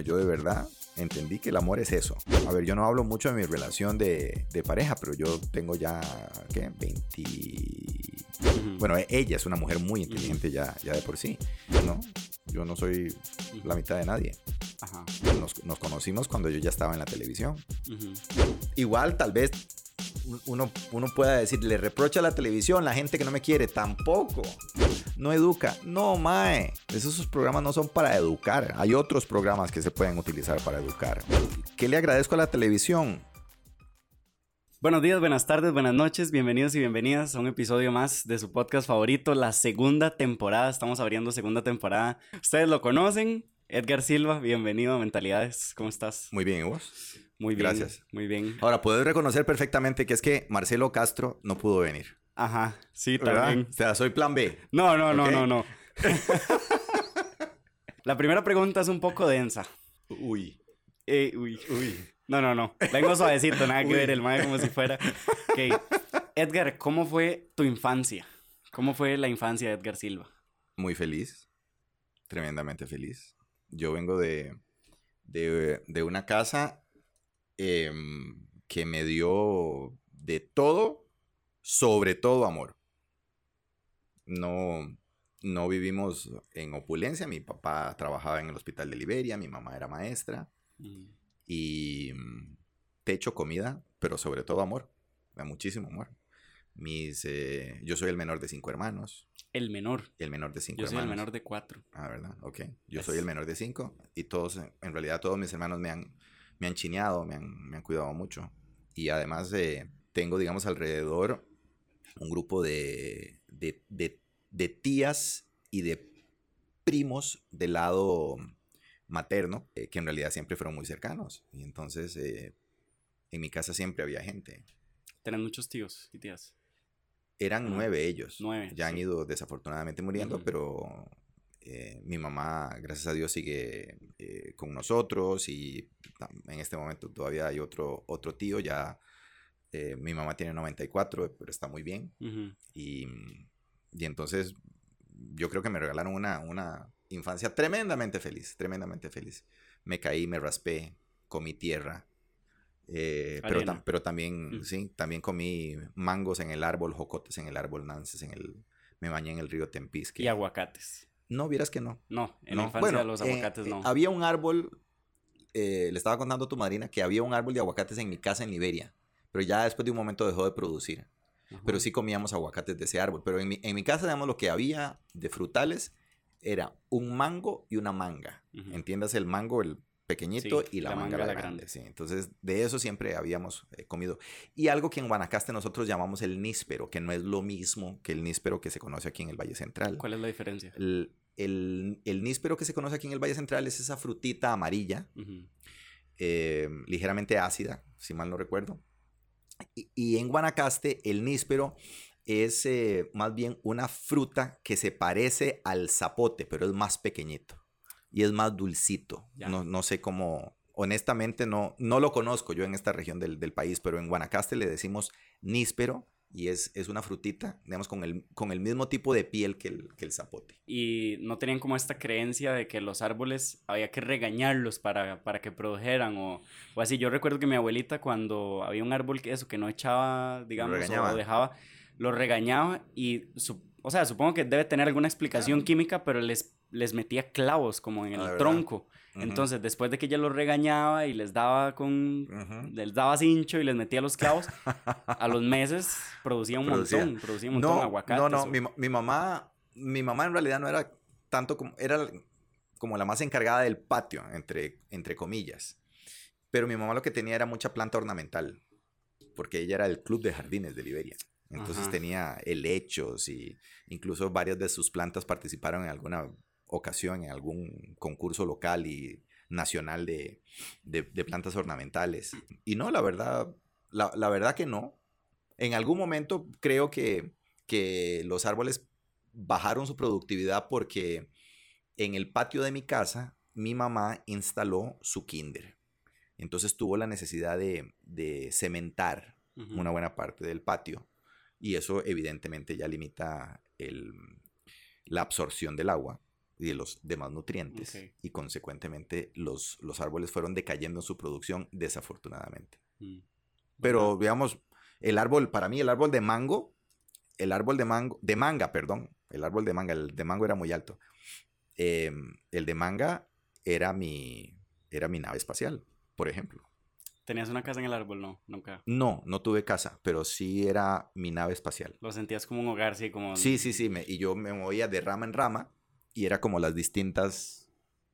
Yo de verdad entendí que el amor es eso. A ver, yo no hablo mucho de mi relación de, de pareja, pero yo tengo ya, ¿qué? 20... Bueno, ella es una mujer muy inteligente ya, ya de por sí, ¿no? Yo no soy la mitad de nadie. Ajá. Nos, nos, conocimos cuando yo ya estaba en la televisión. Igual, tal vez uno, uno pueda decir, le reprocha a la televisión, la gente que no me quiere, tampoco. No educa. No, Mae. Esos programas no son para educar. Hay otros programas que se pueden utilizar para educar. ¿Qué le agradezco a la televisión? Buenos días, buenas tardes, buenas noches, bienvenidos y bienvenidas a un episodio más de su podcast favorito, la segunda temporada. Estamos abriendo segunda temporada. Ustedes lo conocen, Edgar Silva, bienvenido a Mentalidades. ¿Cómo estás? Muy bien, ¿y vos? Muy bien. Gracias. Muy bien. Ahora, puedes reconocer perfectamente que es que Marcelo Castro no pudo venir. Ajá, sí, también. O sea, soy plan B. No, no, no, no, no. La primera pregunta es un poco densa. Uy. Eh, uy. Uy. No, no, no. Vengo suavecito, nada que ver, el mae como si fuera. Ok. Edgar, ¿cómo fue tu infancia? ¿Cómo fue la infancia de Edgar Silva? Muy feliz. Tremendamente feliz. Yo vengo de, de, una casa em, que me dio de todo, sobre todo amor. No, no vivimos en opulencia. Mi papá trabajaba en el hospital de Liberia, mi mamá era maestra. Mm. Y mm, techo, comida, pero sobre todo amor. Muchísimo amor. Mis, eh, yo soy el menor de cinco hermanos. El menor. El menor de cinco hermanos. Yo soy el menor de cuatro. Ah, ¿verdad? Ok. Yo soy el menor de cinco y todos, en realidad todos mis hermanos me han, me han chineado, me han, me han cuidado mucho. Y además eh, tengo, digamos, alrededor un grupo de, de, de, de tías y de primos del lado materno, eh, que en realidad siempre fueron muy cercanos. Y entonces eh, en mi casa siempre había gente. ¿Tienen muchos tíos y tías? Eran nueve ellos. Nueve. Ya han ido desafortunadamente muriendo, pero eh, mi mamá, gracias a Dios, sigue con nosotros y en este momento todavía hay otro, otro tío, ya mi mamá tiene 94, pero está muy bien. y, y, entonces yo creo que me regalaron una, una, infancia tremendamente feliz, tremendamente feliz. Me caí, me raspé, comí tierra. Eh, pero, pero también, sí, también comí mangos en el árbol, jocotes en el árbol, nances en el... Me bañé en el río Tempisque. Y aguacates. No, vieras que no. No, en la infancia los eh, aguacates no. había un árbol, eh, le estaba contando a tu madrina que había un árbol de aguacates en mi casa en Liberia, pero ya después de un momento dejó de producir. Pero sí comíamos aguacates de ese árbol. Pero en mi, en mi casa, digamos, lo que había de frutales era un mango y una manga. Entiendas el mango, el pequeñito y la, manga, la grande. Sí. Entonces, de eso siempre habíamos eh, comido. Y algo que en Guanacaste nosotros llamamos el níspero, que no es lo mismo que el níspero que se conoce aquí en el Valle Central. ¿Cuál es la diferencia? El, el, níspero que se conoce aquí en el Valle Central es esa frutita amarilla, eh, ligeramente ácida, si mal no recuerdo. Y, y en Guanacaste, el níspero es eh, más bien una fruta que se parece al zapote, pero es más pequeñito y es más dulcito. No, no, sé cómo, honestamente no, no lo conozco yo en esta región del, del, país, pero en Guanacaste le decimos níspero y es, es una frutita, digamos, con el, con el mismo tipo de piel que el, que el zapote. Y no tenían como esta creencia de que los árboles había que regañarlos para, para que produjeran o, o así. Yo recuerdo que mi abuelita cuando había un árbol que eso, que no echaba, digamos, o dejaba lo regañaba y, o sea, supongo que debe tener alguna explicación química, pero les, les metía clavos como en el ah, tronco. Entonces, después de que ella los regañaba y les daba con, les daba cincho y les metía los clavos, a los meses producía un montón, producía un montón de aguacates. No, no, mi, mi, mamá, mi mamá en realidad no era tanto como, era como la más encargada del patio, entre, entre comillas. Pero mi mamá lo que tenía era mucha planta ornamental, porque ella era del Club de Jardines de Liberia. Entonces tenía helechos y incluso varias de sus plantas participaron en alguna ocasión en algún concurso local y nacional de, plantas ornamentales. Y no, la verdad, la, verdad que no. En algún momento creo que, que los árboles bajaron su productividad porque en el patio de mi casa mi mamá instaló su kinder. Entonces tuvo la necesidad de, cementar una buena parte del patio y eso evidentemente ya limita la absorción del agua. Y de los demás nutrientes. Y consecuentemente los, los árboles fueron decayendo en su producción desafortunadamente. Mm. Pero digamos, el árbol, para mí el árbol de mango, el árbol de mango, de manga, perdón, el árbol de manga, el de mango era muy alto. Em, el de manga era mi, era mi nave espacial, por ejemplo. ¿Tenías una casa en el árbol? No, nunca. No, no tuve casa, pero sí era mi nave espacial. Lo sentías como un hogar, sí, como... Sí, sí, sí, me, y yo me movía de rama en rama y era como las distintas,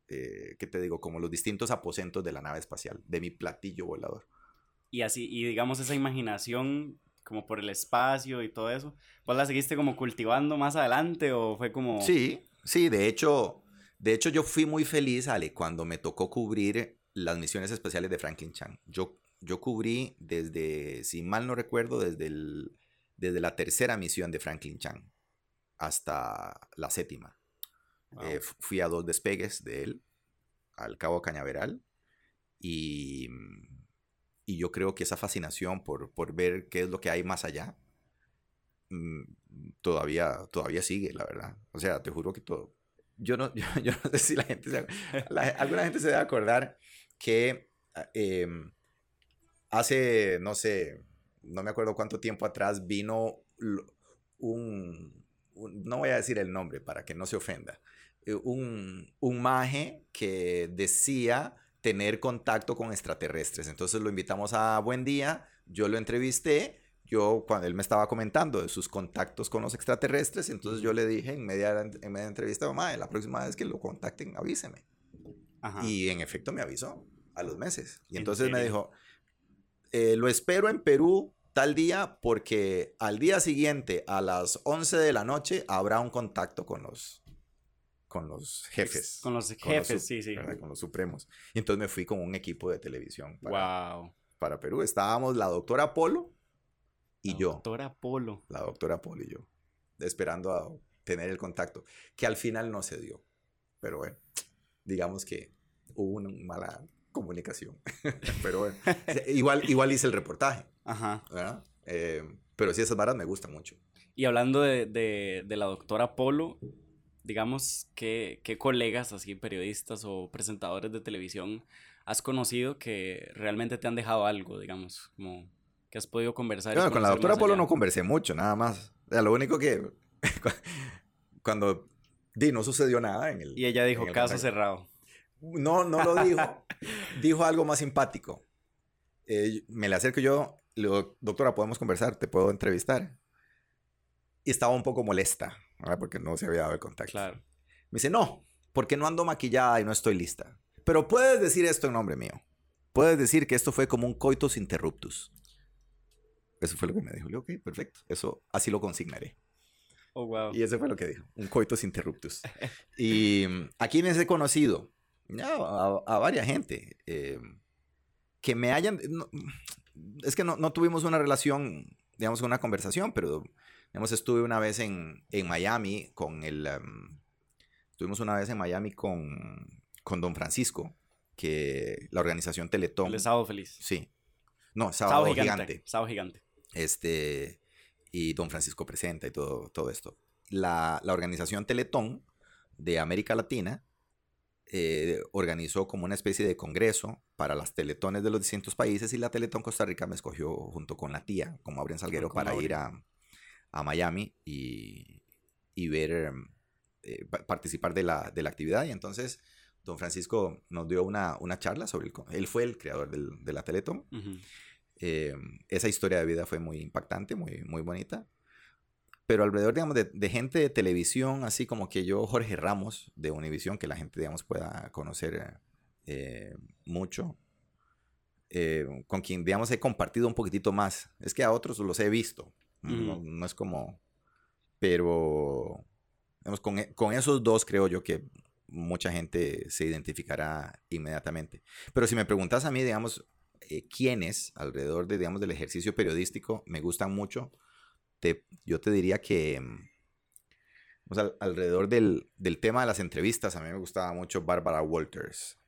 eh, ¿qué te digo? Como los distintos aposentos de la nave espacial, de mi platillo volador. Y así, y digamos esa imaginación como por el espacio y todo eso, ¿vos la seguiste como cultivando más adelante o fue como...? Sí, sí, de hecho, de hecho yo fui muy feliz, Ale, cuando me tocó cubrir las misiones especiales de Franklin Chang. Yo, yo cubrí desde, si mal no recuerdo, desde, el, desde la tercera misión de Franklin Chang hasta la séptima. Eh, fui a dos despegues de él, al Cabo Cañaveral, y, y yo creo que esa fascinación por, por, ver qué es lo que hay más allá, mm, todavía, todavía sigue, la verdad. O sea, te juro que todo. Yo no, yo, no sé si la gente se, alguna gente se debe acordar que em, hace, no sé, no me acuerdo cuánto tiempo atrás vino un, no voy a decir el nombre para que no se ofenda, eh, un, un maje que decía tener contacto con extraterrestres. Entonces lo invitamos a Buen Día, yo lo entrevisté, yo cuando él me estaba comentando de sus contactos con los extraterrestres, entonces yo le dije en media, en media entrevista, mamá, la próxima vez que lo contacten, avíseme. Y en efecto me avisó a los meses. Y entonces me dijo, eh, lo espero en Perú tal día porque al día siguiente a las 11 de la noche habrá un contacto con los con los jefes. Con los jefes, sí, sí. Con los supremos. Y entonces me fui con un equipo de televisión para, wow. para Perú. Estábamos la doctora Polo y yo. La doctora Polo. La doctora Polo y yo. Esperando a tener el contacto. Que al final no se dio. Pero bueno, digamos que hubo una mala comunicación. pero bueno, igual, igual hice el reportaje. Ajá. Eh, pero sí, esas varas me gustan mucho. Y hablando de, de, de la doctora Polo, digamos, ¿qué, ¿qué, colegas, así, periodistas o presentadores de televisión has conocido que realmente te han dejado algo, digamos, como que has podido conversar? Bueno, con la doctora Polo no conversé mucho, nada más. O sea, lo único que cuando di, no sucedió nada en el... Y ella dijo, caso cerrado. No, no lo dijo. dijo algo más simpático. Eh, me le acerco yo, le digo, doctora, ¿podemos conversar? ¿Te puedo entrevistar? Y estaba un poco molesta, ¿verdad? Porque no se había dado el contacto. Claro. Me dice, no, porque no ando maquillada y no estoy lista. Pero puedes decir esto en nombre mío. Puedes decir que esto fue como un coitus interruptus. Eso fue lo que me dijo. Le digo, ok, perfecto. Eso, así lo consignaré. Oh, wow. Y eso fue lo que dijo, un coitus interruptus. y mm, a quienes he conocido, a, varias gente, eh, que me hayan... es que no, no, tuvimos una relación, digamos, una conversación, pero, digamos, estuve una vez en, en Miami con el... Um, estuvimos una vez en Miami con, con Don Francisco, que la organización Teletón... El Sábado Feliz. Sí. No, Sábado, gigante, Sábado Gigante. Este, y Don Francisco presenta y todo, todo esto. La, la organización Teletón de América Latina eh, organizó como una especie de congreso para las teletones de los distintos países y la Teletón Costa Rica me escogió junto con la tía, como Abren Salguero, para ir a, a, Miami y, y ver, eh, participar de la, de la, actividad. Y entonces don Francisco nos dio una, una charla sobre el... Él fue el creador del, de la Teletón. Eh, esa historia de vida fue muy impactante, muy, muy bonita pero alrededor, digamos, de, gente de televisión, así como que yo, Jorge Ramos, de Univisión, que la gente, digamos, pueda conocer eh, mucho, eh, con quien, digamos, he compartido un poquitito más. Es que a otros los he visto, no, es como, pero, digamos, con, e, con, esos dos creo yo que mucha gente se identificará inmediatamente. Pero si me preguntas a mí, digamos, eh, quiénes alrededor de, digamos, del ejercicio periodístico me gustan mucho, yo te diría que o alrededor del, tema de las entrevistas, a mí me gustaba mucho Barbara Walters,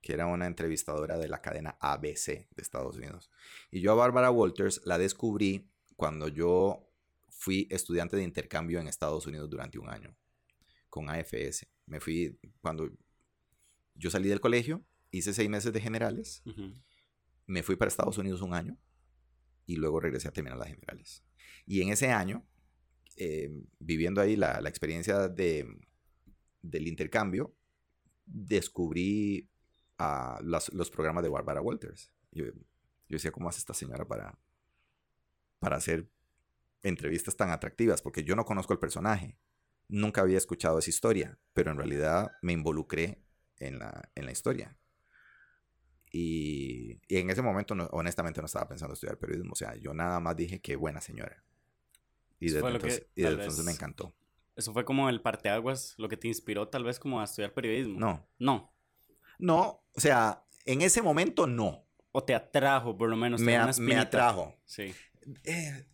que era una entrevistadora de la cadena ABC de Estados Unidos. Y yo a Barbara Walters la descubrí cuando yo fui estudiante de intercambio en Estados Unidos durante un año. con AFS. Me fui cuando yo salí del colegio, hice seis meses de generales, me fui para Estados Unidos un año y luego regresé a terminar las generales. Y en ese año, eh, viviendo ahí la, la experiencia de, del intercambio, descubrí a los programas de Barbara Walters. Yo, yo, decía, ¿cómo hace esta señora para, para hacer entrevistas tan atractivas? Porque yo no conozco el personaje, nunca había escuchado esa historia, pero en realidad me involucré en la, en la historia. Y, y en ese momento, honestamente, no estaba pensando estudiar periodismo. O sea, yo nada más dije, qué buena señora. Y desde, entonces, y desde entonces me encantó. Eso fue como el parteaguas, lo que te inspiró tal vez como a estudiar periodismo. No. No. No, o sea, en ese momento no. O te atrajo, por lo menos. Me, me atrajo. Sí. Eh,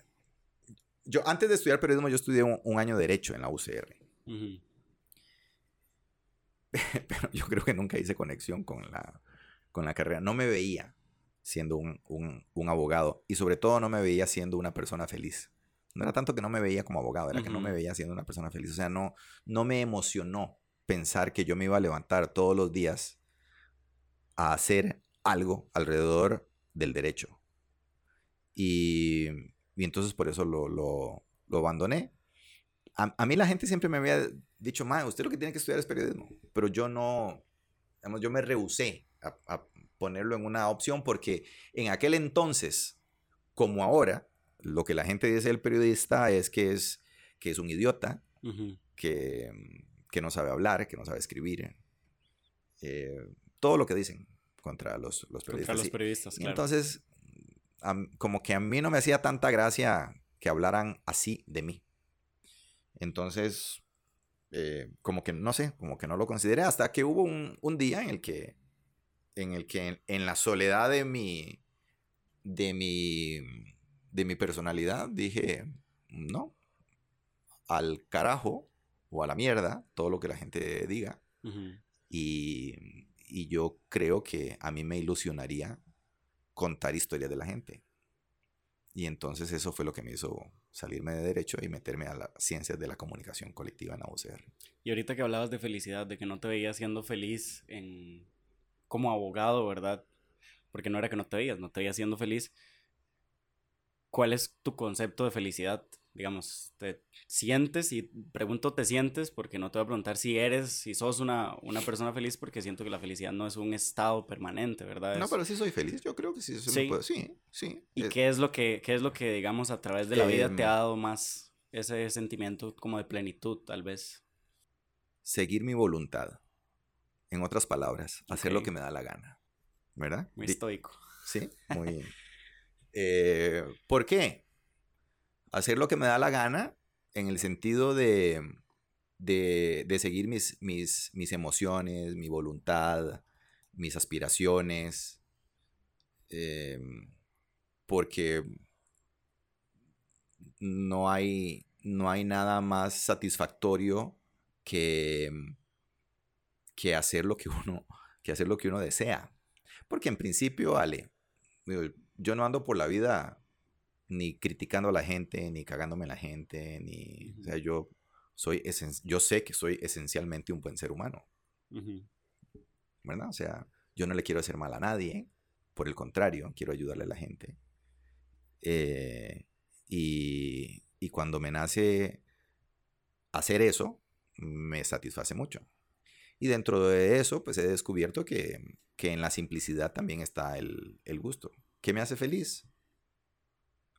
yo antes de estudiar periodismo, yo estudié un, año de derecho en la UCR. Pero yo creo que nunca hice conexión con la, con la carrera. No me veía siendo un, un, abogado y sobre todo no me veía siendo una persona feliz. No era tanto que no me veía como abogado, era que no me veía siendo una persona feliz. O sea, no, no me emocionó pensar que yo me iba a levantar todos los días a hacer algo alrededor del derecho. Y, y entonces por eso lo, lo, lo abandoné. A, a, mí la gente siempre me había dicho, ma, usted lo que tiene que estudiar es periodismo. Pero yo no, digamos, yo me rehusé a, a ponerlo en una opción porque en aquel entonces, como ahora, lo que la gente dice del periodista es que es, que es un idiota, que, que, no sabe hablar, que no sabe escribir. Eh, todo lo que dicen contra los, los periodistas. Contra los periodistas, claro. Entonces, como que a mí no me hacía tanta gracia que hablaran así de mí. Entonces, eh, como que no sé, como que no lo consideré hasta que hubo un, un día en el que, en el que en, la soledad de mi, de mi, de mi personalidad dije, no, al carajo o a la mierda todo lo que la gente diga. y, y yo creo que a mí me ilusionaría contar historias de la gente. Y entonces eso fue lo que me hizo salirme de derecho y meterme a las ciencias de la comunicación colectiva en la UCR. Y ahorita que hablabas de felicidad, de que no te veías siendo feliz en, como abogado, ¿verdad? Porque no era que no te veías, no te veías siendo feliz. ¿Cuál es tu concepto de felicidad? Digamos, te sientes y pregunto te sientes porque no te voy a preguntar si eres, si sos una, una persona feliz porque siento que la felicidad no es un estado permanente, ¿verdad? No, pero sí soy feliz, yo creo que sí, sí, sí, sí. ¿Y qué es lo que, qué es lo que, digamos, a través de la vida te ha dado más ese sentimiento como de plenitud, tal vez? Seguir mi voluntad. En otras palabras, hacer lo que me da la gana, ¿verdad? Muy estoico. Sí, muy... eh, ¿Por qué? Hacer lo que me da la gana en el sentido de, de, seguir mis, mis, mis, emociones, mi voluntad, mis aspiraciones, em, porque no hay, no hay nada más satisfactorio que, que, hacer lo que, uno, que hacer lo que uno desea. Porque en principio, Ale, yo no ando por la vida ni criticando a la gente, ni cagándome a la gente, ni... O sea, yo, soy yo sé que soy esencialmente un buen ser humano. ¿Verdad? O sea, yo no le quiero hacer mal a nadie, por el contrario, quiero ayudarle a la gente. Eh, y, y cuando me nace hacer eso, me satisface mucho. Y dentro de eso, pues he descubierto que, que en la simplicidad también está el, el gusto. ¿Qué me hace feliz?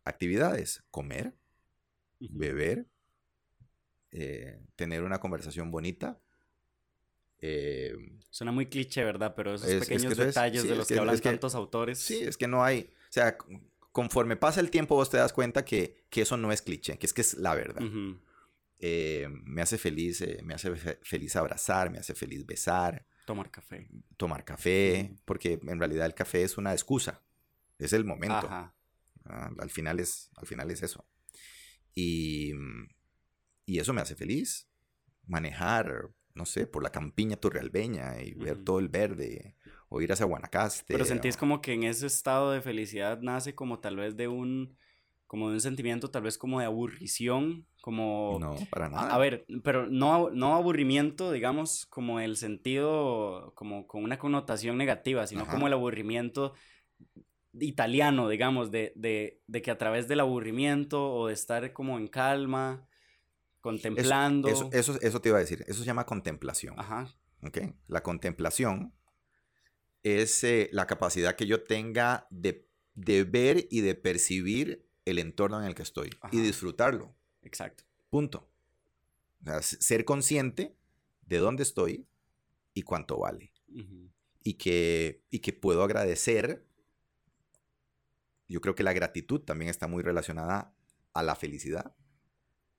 Actividades, comer, beber, eh, tener una conversación bonita. Eh, Suena muy cliché, ¿verdad? Pero esos pequeños detalles de los que, hablan tantos autores. Sí, es que no hay, o sea, conforme pasa el tiempo vos te das cuenta que, eso no es cliché, que es que es la verdad. Eh, me hace feliz, me hace feliz abrazar, me hace feliz besar. Tomar café. Tomar café, porque en realidad el café es una excusa, es el momento. Ajá. Al, final es, al final es eso. Y, y eso me hace feliz. Manejar, no sé, por la campiña turrealbeña y ver todo el verde, o ir hacia Guanacaste. Pero sentís como que en ese estado de felicidad nace como tal vez de un como de un sentimiento tal vez como de aburrición, como... No, para nada. A, ver, pero no, no aburrimiento, digamos, como el sentido, como con una connotación negativa, sino como el aburrimiento italiano, digamos, de, de, de, que a través del aburrimiento o de estar como en calma, contemplando. Eso, eso, eso, te iba a decir, eso se llama contemplación. Ajá. ¿Ok? La contemplación es eh, la capacidad que yo tenga de, de ver y de percibir el entorno en el que estoy y disfrutarlo. Exacto. Punto. ser consciente de dónde estoy y cuánto vale. y, que, y que puedo agradecer. Yo creo que la gratitud también está muy relacionada a la felicidad.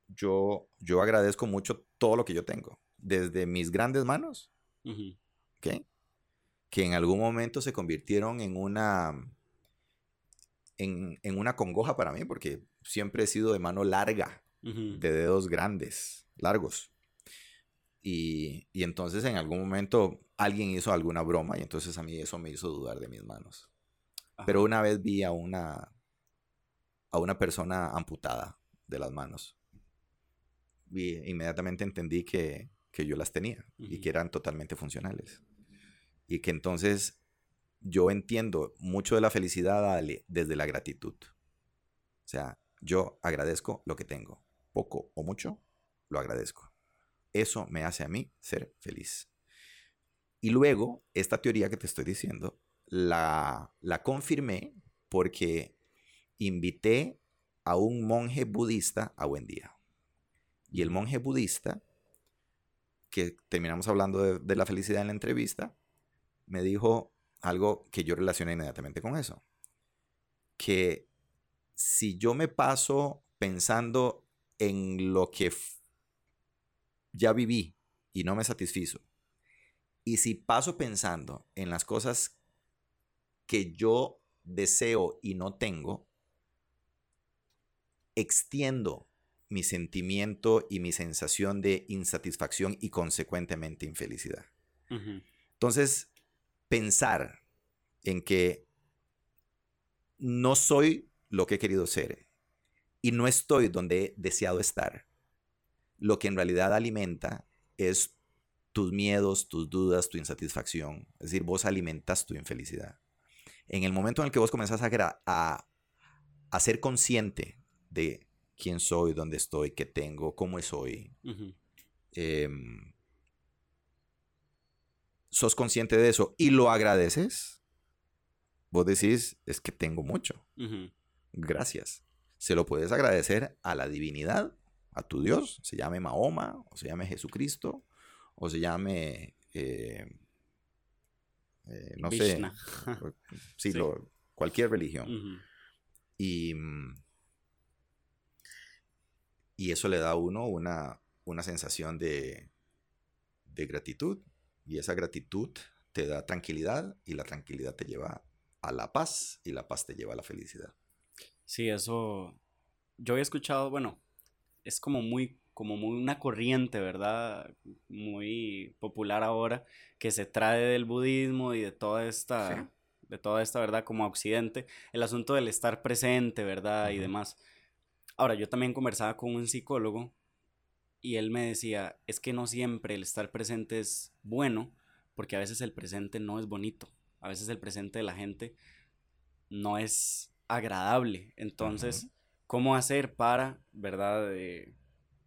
Yo, yo agradezco mucho todo lo que yo tengo, desde mis grandes manos, que en algún momento se convirtieron en una, en, una congoja para mí, porque siempre he sido de mano larga, de dedos grandes, largos. Y, entonces en algún momento alguien hizo alguna broma y entonces a mí eso me hizo dudar de mis manos. Pero una vez vi a una, a una persona amputada de las manos. Y inmediatamente entendí que, yo las tenía y que eran totalmente funcionales. Y que entonces yo entiendo mucho de la felicidad desde la gratitud. O sea, yo agradezco lo que tengo, poco o mucho, lo agradezco. Eso me hace a mí ser feliz. Y luego, esta teoría que te estoy diciendo, la, la confirmé porque invité a un monje budista a buen día. Y el monje budista, que terminamos hablando de, de la felicidad en la entrevista, me dijo, algo que yo relacioné inmediatamente con eso. Que si yo me paso pensando en lo que ya viví y no me satisfizo, y si paso pensando en las cosas que yo deseo y no tengo, extiendo mi sentimiento y mi sensación de insatisfacción y consecuentemente infelicidad. Entonces, pensar en que no soy lo que he querido ser y no estoy donde he deseado estar, lo que en realidad alimenta es tus miedos, tus dudas, tu insatisfacción. Es decir, vos alimentas tu infelicidad. En el momento en el que vos comenzás a, a, ser consciente de quién soy, dónde estoy, qué tengo, cómo soy, sos consciente de eso y lo agradeces, vos decís, es que tengo mucho. Gracias. Se lo puedes agradecer a la divinidad, a tu Dios, se llame Mahoma, o se llame Jesucristo, o se llame, eh, eh, no sé, sí, Lo, cualquier religión. y, y eso le da a uno una, una sensación de, de gratitud. Y esa gratitud te da tranquilidad y la tranquilidad te lleva a la paz y la paz te lleva a la felicidad. Sí, eso yo he escuchado, bueno, es como muy como muy una corriente, ¿verdad? Muy popular ahora que se trae del budismo y de toda esta de toda esta verdad como occidente, el asunto del estar presente, ¿verdad? Y demás. Ahora, yo también conversaba con un psicólogo y él me decía, es que no siempre el estar presente es bueno, porque a veces el presente no es bonito, a veces el presente de la gente no es agradable. Entonces, ¿cómo hacer para, verdad,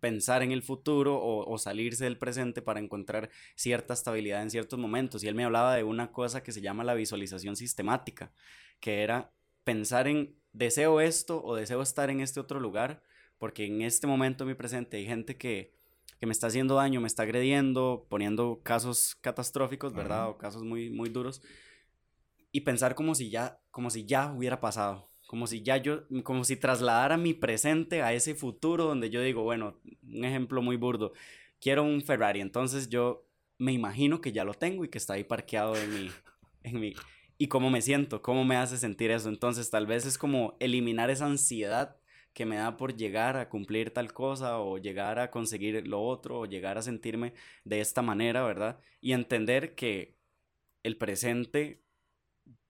pensar en el futuro o, o, salirse del presente para encontrar cierta estabilidad en ciertos momentos? Y él me hablaba de una cosa que se llama la visualización sistemática, que era pensar en deseo esto o deseo estar en este otro lugar porque en este momento en mi presente hay gente que, me está haciendo daño, me está agrediendo, poniendo casos catastróficos, ¿verdad? O casos muy, muy duros. Y pensar como si ya, como si ya hubiera pasado, como si ya yo, como si trasladara mi presente a ese futuro donde yo digo, bueno, un ejemplo muy burdo, quiero un Ferrari, entonces yo me imagino que ya lo tengo y que está ahí parqueado en mi, en mi, y cómo me siento, cómo me hace sentir eso. Entonces tal vez es como eliminar esa ansiedad que me da por llegar a cumplir tal cosa o llegar a conseguir lo otro o llegar a sentirme de esta manera, ¿verdad? Y entender que el presente,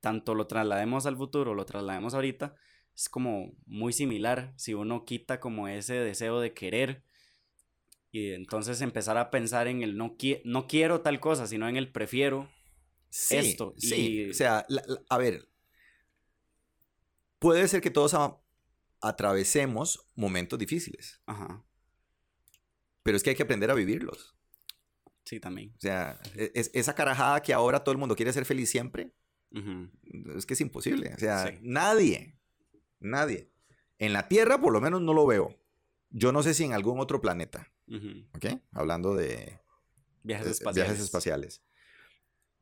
tanto lo traslademos al futuro, lo traslademos ahorita, es como muy similar. Si uno quita como ese deseo de querer y entonces empezar a pensar en el no, no quiero tal cosa, sino en el prefiero esto. Sí, o sea, a ver, puede ser que todos atravesemos momentos difíciles. Ajá. Pero es que hay que aprender a vivirlos. Sí, también. O sea, e, es, esa carajada que ahora todo el mundo quiere ser feliz siempre, es que es imposible. O sea, nadie, nadie. En la Tierra por lo menos no lo veo. Yo no sé si en algún otro planeta. ¿Ok? Hablando de viajes espaciales. Viajes espaciales.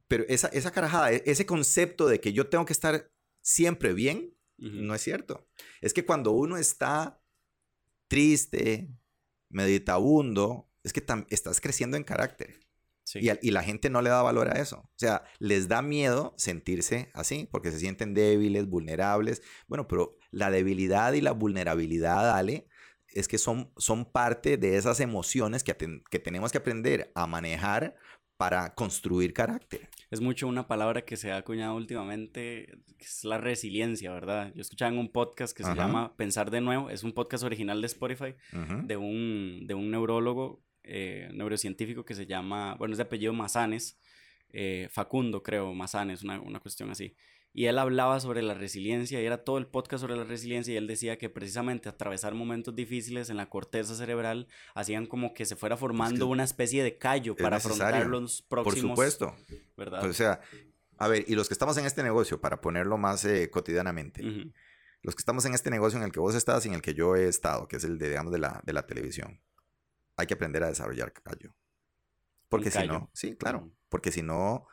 Pero esa, esa carajada, e, ese concepto de que yo tengo que estar siempre bien, no es cierto. Es que cuando uno está triste, meditabundo, es que estás creciendo en carácter. Y, y, la gente no le da valor a eso. O sea, les da miedo sentirse así, porque se sienten débiles, vulnerables. Bueno, pero la debilidad y la vulnerabilidad, Ale, es que son, son parte de esas emociones que, que tenemos que aprender a manejar para construir carácter. Es mucho una palabra que se ha acuñado últimamente, que es la resiliencia, ¿verdad? Yo escuchaba en un podcast que se llama Pensar de Nuevo, es un podcast original de Spotify, de, un, de un neurólogo, eh, neurocientífico que se llama, bueno, es de apellido Mazanes, eh, Facundo creo, Mazanes, una, una cuestión así y él hablaba sobre la resiliencia y era todo el podcast sobre la resiliencia y él decía que precisamente atravesar momentos difíciles en la corteza cerebral hacían como que se fuera formando una especie de callo para afrontar los próximos. Por supuesto. ¿Verdad? o sea, a ver, y los que estamos en este negocio, para ponerlo más eh, cotidianamente, los que estamos en este negocio en el que vos estás y en el que yo he estado, que es el de, digamos, de la, de la televisión, hay que aprender a desarrollar callo. Porque si no, sí, claro, porque si no,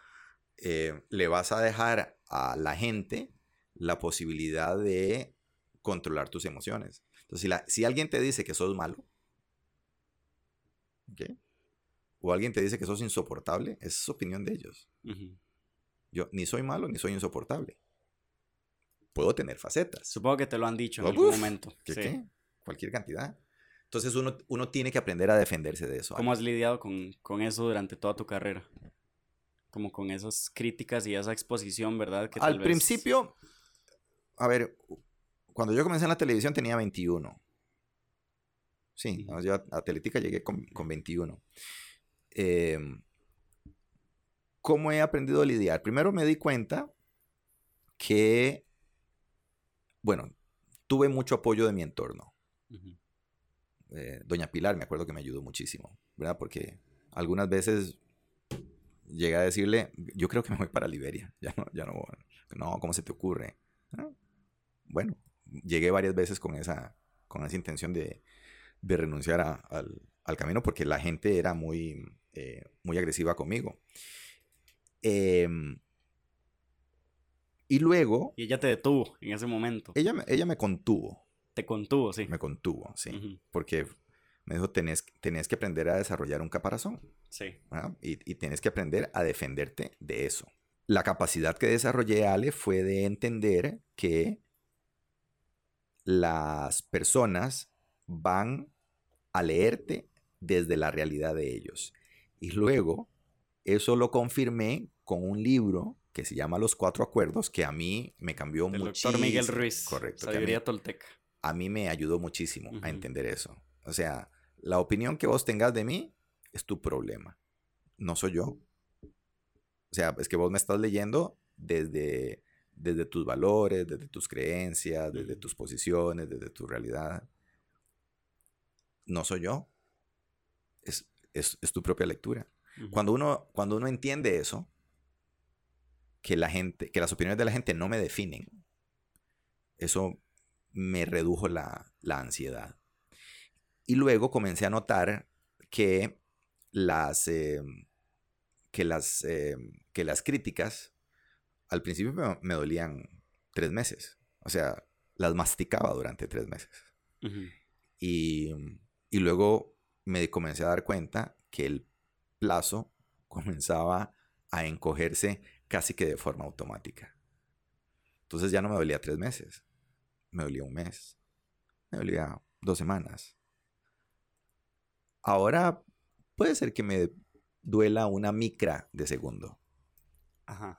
eh, le vas a dejar a la gente la posibilidad de controlar tus emociones. Entonces, si, si alguien te dice que sos malo, o alguien te dice que sos insoportable, esa es opinión de ellos. Yo ni soy malo ni soy insoportable. Puedo tener facetas. Supongo que te lo han dicho en algún momento. ¿qué, Cualquier cantidad. Entonces uno, uno, tiene que aprender a defenderse de eso. ¿Cómo has lidiado con, con, eso durante toda tu carrera? como con esas críticas y esa exposición, ¿verdad? Que Al principio, a ver, cuando yo comencé en la televisión tenía 21. Sí, yo a Atlética llegué con, con 21. Em, ¿Cómo he aprendido a lidiar? Primero me di cuenta que, bueno, tuve mucho apoyo de mi entorno. Eh, Doña Pilar, me acuerdo que me ayudó muchísimo, ¿verdad? Porque algunas veces llegué a decirle, yo creo que me voy para Liberia. Ya no, ya no, no, ¿cómo se te ocurre? Ah, bueno, llegué varias veces con esa, con esa intención de, de renunciar al, al, camino porque la gente era muy, eh, muy agresiva conmigo. Em, y luego... Y ella te detuvo en ese momento. Ella, ella me contuvo. Te contuvo, sí. Me contuvo, sí. Porque me dijo, tenés, tenés que aprender a desarrollar un caparazón. Sí. Y, y tienes que aprender a defenderte de eso. La capacidad que desarrollé, Ale, fue de entender que las personas van a leerte desde la realidad de ellos. Y luego, eso lo confirmé con un libro que se llama Los Cuatro Acuerdos, que a mí me cambió mucho. doctor Miguel Ruiz. Correcto. Sabiduría tolteca. A mí me ayudó muchísimo a entender eso. O sea, la opinión que vos tengas de mí es tu problema. No soy yo. O sea, es que vos me estás leyendo desde, desde tus valores, desde tus creencias, desde tus posiciones, desde tu realidad. No soy yo. Es, tu propia lectura. cuando, uno, cuando uno entiende eso, que la gente, que las opiniones de la gente no me definen, eso me redujo la, la ansiedad. Y luego comencé a notar que las, em, que las, em, que las críticas al principio me, dolían tres meses. O sea, las masticaba durante tres meses. y, y luego me comencé a dar cuenta que el plazo comenzaba a encogerse casi que de forma automática. Entonces ya no me dolía tres meses, me dolía un mes, me dolía dos semanas, Ahora puede ser que me duela una micra de segundo. Ajá.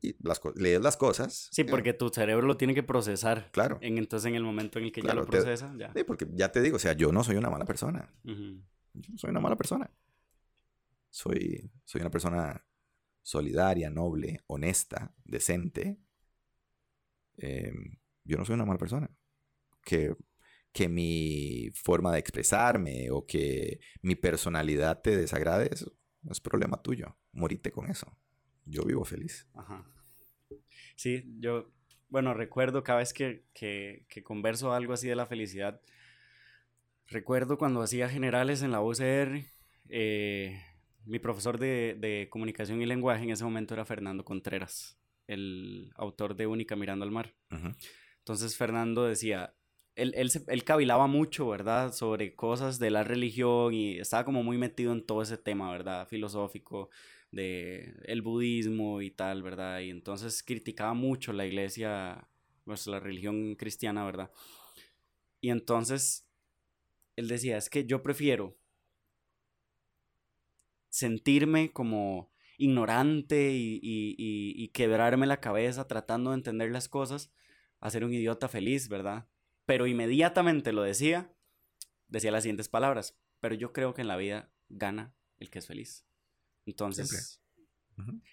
y las lees las cosas. Sí, porque tu cerebro lo tiene que procesar. Claro. En, entonces, en el momento en el que ya lo procesa, ya. Sí, porque ya te digo, o sea, yo no soy una mala persona. Yo no soy una mala persona. Soy, soy una persona solidaria, noble, honesta, decente. Em, yo no soy una mala persona. Que, que mi forma de expresarme o que mi personalidad te desagrade, eso no es problema tuyo. Morite con eso yo vivo feliz. Ajá. Sí, yo, bueno, recuerdo cada vez que, que, converso algo así de la felicidad, recuerdo cuando hacía generales en la UCR, eh, mi profesor de, de, comunicación y lenguaje en ese momento era Fernando Contreras, el autor de Única Mirando al Mar. Entonces Fernando decía, él, él, él, cavilaba mucho, ¿verdad? Sobre cosas de la religión y estaba como muy metido en todo ese tema, ¿verdad? Filosófico, de el budismo y tal, ¿verdad? Y entonces criticaba mucho la iglesia, pues la religión cristiana, ¿verdad? Y entonces él decía, es que yo prefiero sentirme como ignorante y, y, quebrarme la cabeza tratando de entender las cosas a ser un idiota feliz, ¿verdad? Pero inmediatamente lo decía, decía las siguientes palabras, pero yo creo que en la vida gana el que es feliz. Entonces,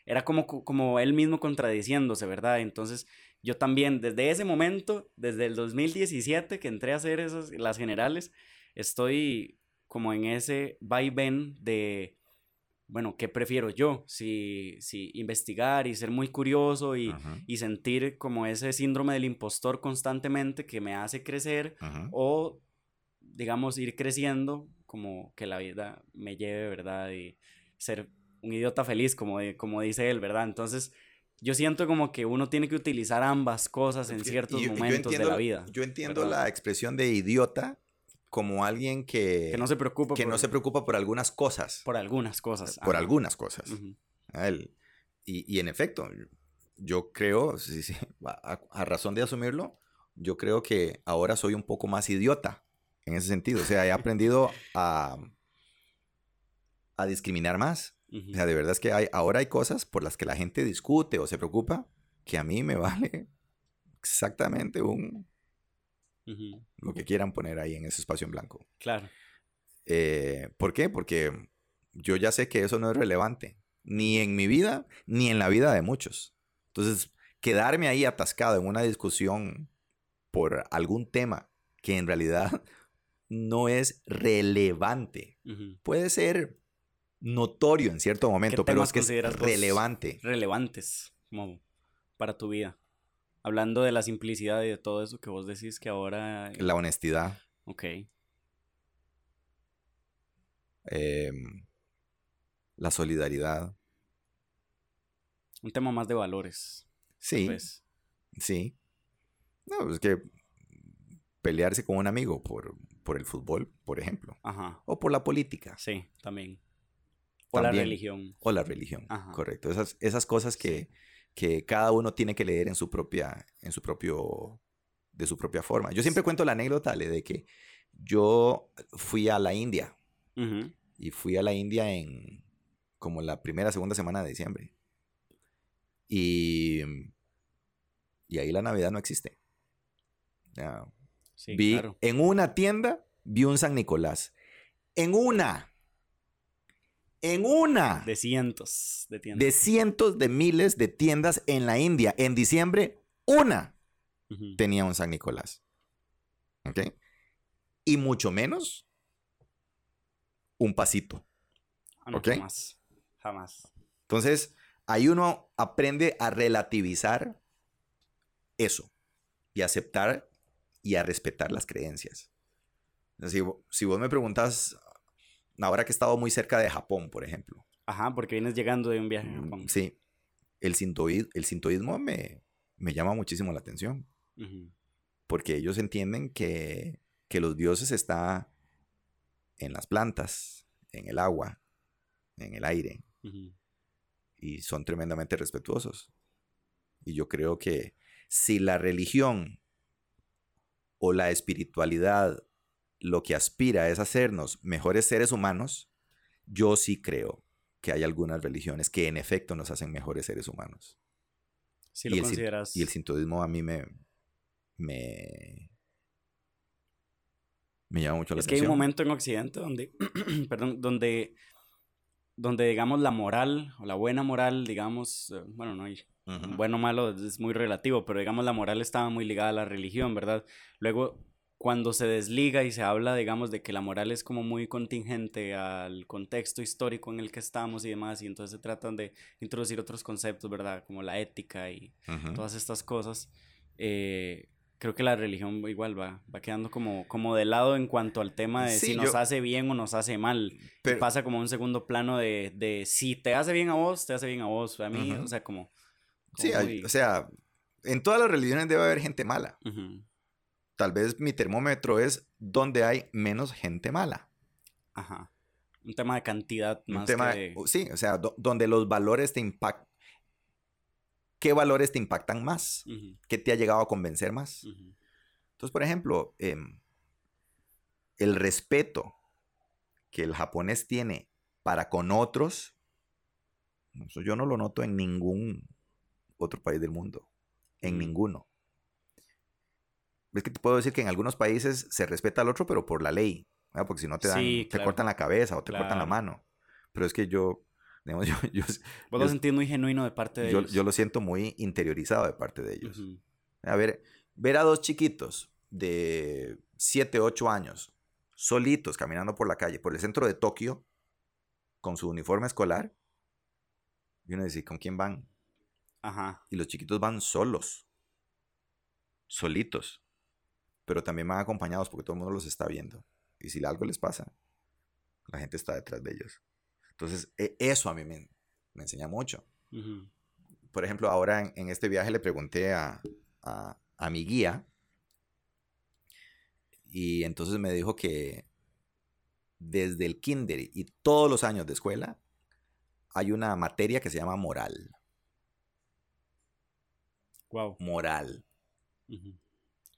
era como, como él mismo contradiciéndose, ¿verdad? Entonces, yo también, desde ese momento, desde el 2017 que entré a hacer esas, las generales, estoy como en ese vaivén de, bueno, ¿qué prefiero yo? Si, si investigar y ser muy curioso y, y, sentir como ese síndrome del impostor constantemente que me hace crecer o, digamos, ir creciendo como que la vida me lleve, ¿verdad? Y ser un idiota feliz, como, como dice él, ¿verdad? Entonces, yo siento como que uno tiene que utilizar ambas cosas en ciertos momentos de la vida. Yo entiendo la expresión de idiota como alguien que... Que no se preocupa Que no se preocupa por algunas cosas. Por algunas cosas. Por algunas cosas. y, en efecto, yo creo, a, razón de asumirlo, yo creo que ahora soy un poco más idiota en ese sentido. O sea, he aprendido a, a discriminar más. O sea, de verdad es que hay, ahora hay cosas por las que la gente discute o se preocupa que a mí me vale exactamente un... Lo que quieran poner ahí en ese espacio en blanco. Claro. Eh, ¿Por qué? Porque yo ya sé que eso no es relevante, ni en mi vida, ni en la vida de muchos. Entonces, quedarme ahí atascado en una discusión por algún tema que en realidad no es relevante. Puede ser notorio en cierto momento, pero es que es relevante. Relevantes como para tu vida. Hablando de la simplicidad y de todo eso que vos decís que ahora... La honestidad. Ok. Em, la solidaridad. Un tema más de valores. Sí. Sí. No, es que pelearse con un amigo por, por el fútbol, por ejemplo. Ajá. O por la política. Sí, también. O la religión. O la religión, correcto. Esas, esas cosas que, que cada uno tiene que leer en su propia, en su propio, de su propia forma. Yo siempre cuento la anécdota de que yo fui a la India y fui a la India en como la primera, segunda semana de diciembre. Y, y ahí la Navidad no existe. vi en una tienda, vi un San Nicolás. En una en una. De cientos de tiendas. De cientos de miles de tiendas en la India. En diciembre, una tenía un San Nicolás. ¿Ok? Y mucho menos un pasito. Ah, ¿Ok? Jamás. Jamás. Entonces, ahí uno aprende a relativizar eso y aceptar y a respetar las creencias. Si, si vos me preguntas ahora que he estado muy cerca de Japón, por ejemplo. Ajá, porque vienes llegando de un viaje a Japón. Sí. El, sintoísmo, el sintoísmo me, me llama muchísimo la atención. Porque ellos entienden que, que los dioses están en las plantas, en el agua, en el aire. Y son tremendamente respetuosos. Y yo creo que si la religión o la espiritualidad lo que aspira es hacernos mejores seres humanos, yo sí creo que hay algunas religiones que en efecto nos hacen mejores seres humanos. Sí lo y, consideras. El, y el sintoísmo a mí me, me, me llama mucho la es atención. Es que hay un momento en Occidente donde, perdón, donde, donde digamos la moral o la buena moral, digamos, eh, bueno, no hay bueno o malo, es muy relativo, pero digamos la moral estaba muy ligada a la religión, ¿verdad? Luego, cuando se desliga y se habla, digamos, de que la moral es como muy contingente al contexto histórico en el que estamos y demás, y entonces se tratan de introducir otros conceptos, ¿verdad? Como la ética y todas estas cosas. Eh, creo que la religión igual va, va quedando como, como de lado en cuanto al tema de si nos hace bien o nos hace mal. Pero, pasa como un segundo plano de, de, si te hace bien a vos, te hace bien a vos. A mí, o sea, como... sí, o sea, en todas las religiones debe haber gente mala. Tal vez mi termómetro es donde hay menos gente mala. Ajá. Un tema de cantidad más un tema, Sí, o sea, donde los valores te impactan ¿qué valores te impactan más? ¿Qué te ha llegado a convencer más? Entonces, por ejemplo, em, el respeto que el japonés tiene para con otros, eso yo no lo noto en ningún otro país del mundo, en ninguno. Es que te puedo decir que en algunos países se respeta al otro, pero por la ley, porque si no te dan, te cortan la cabeza o te cortan la mano. Pero es que yo, Digamos, yo, yo, Vos lo sentís muy genuino de parte de ellos. Yo lo siento muy interiorizado de parte de ellos. A ver, ver a dos chiquitos de 7, 8 años solitos caminando por la calle, por el centro de Tokio, con su uniforme escolar, y uno dice, ¿con quién van? Ajá. Y los chiquitos van solos, solitos, pero también van acompañados porque todo el mundo los está viendo. Y si algo les pasa, la gente está detrás de ellos. Entonces, e, eso a mí me, enseña mucho. Por ejemplo, ahora en, este viaje le pregunté a, mi guía y entonces me dijo que desde el kinder y todos los años de escuela hay una materia que se llama moral. Wow. Moral.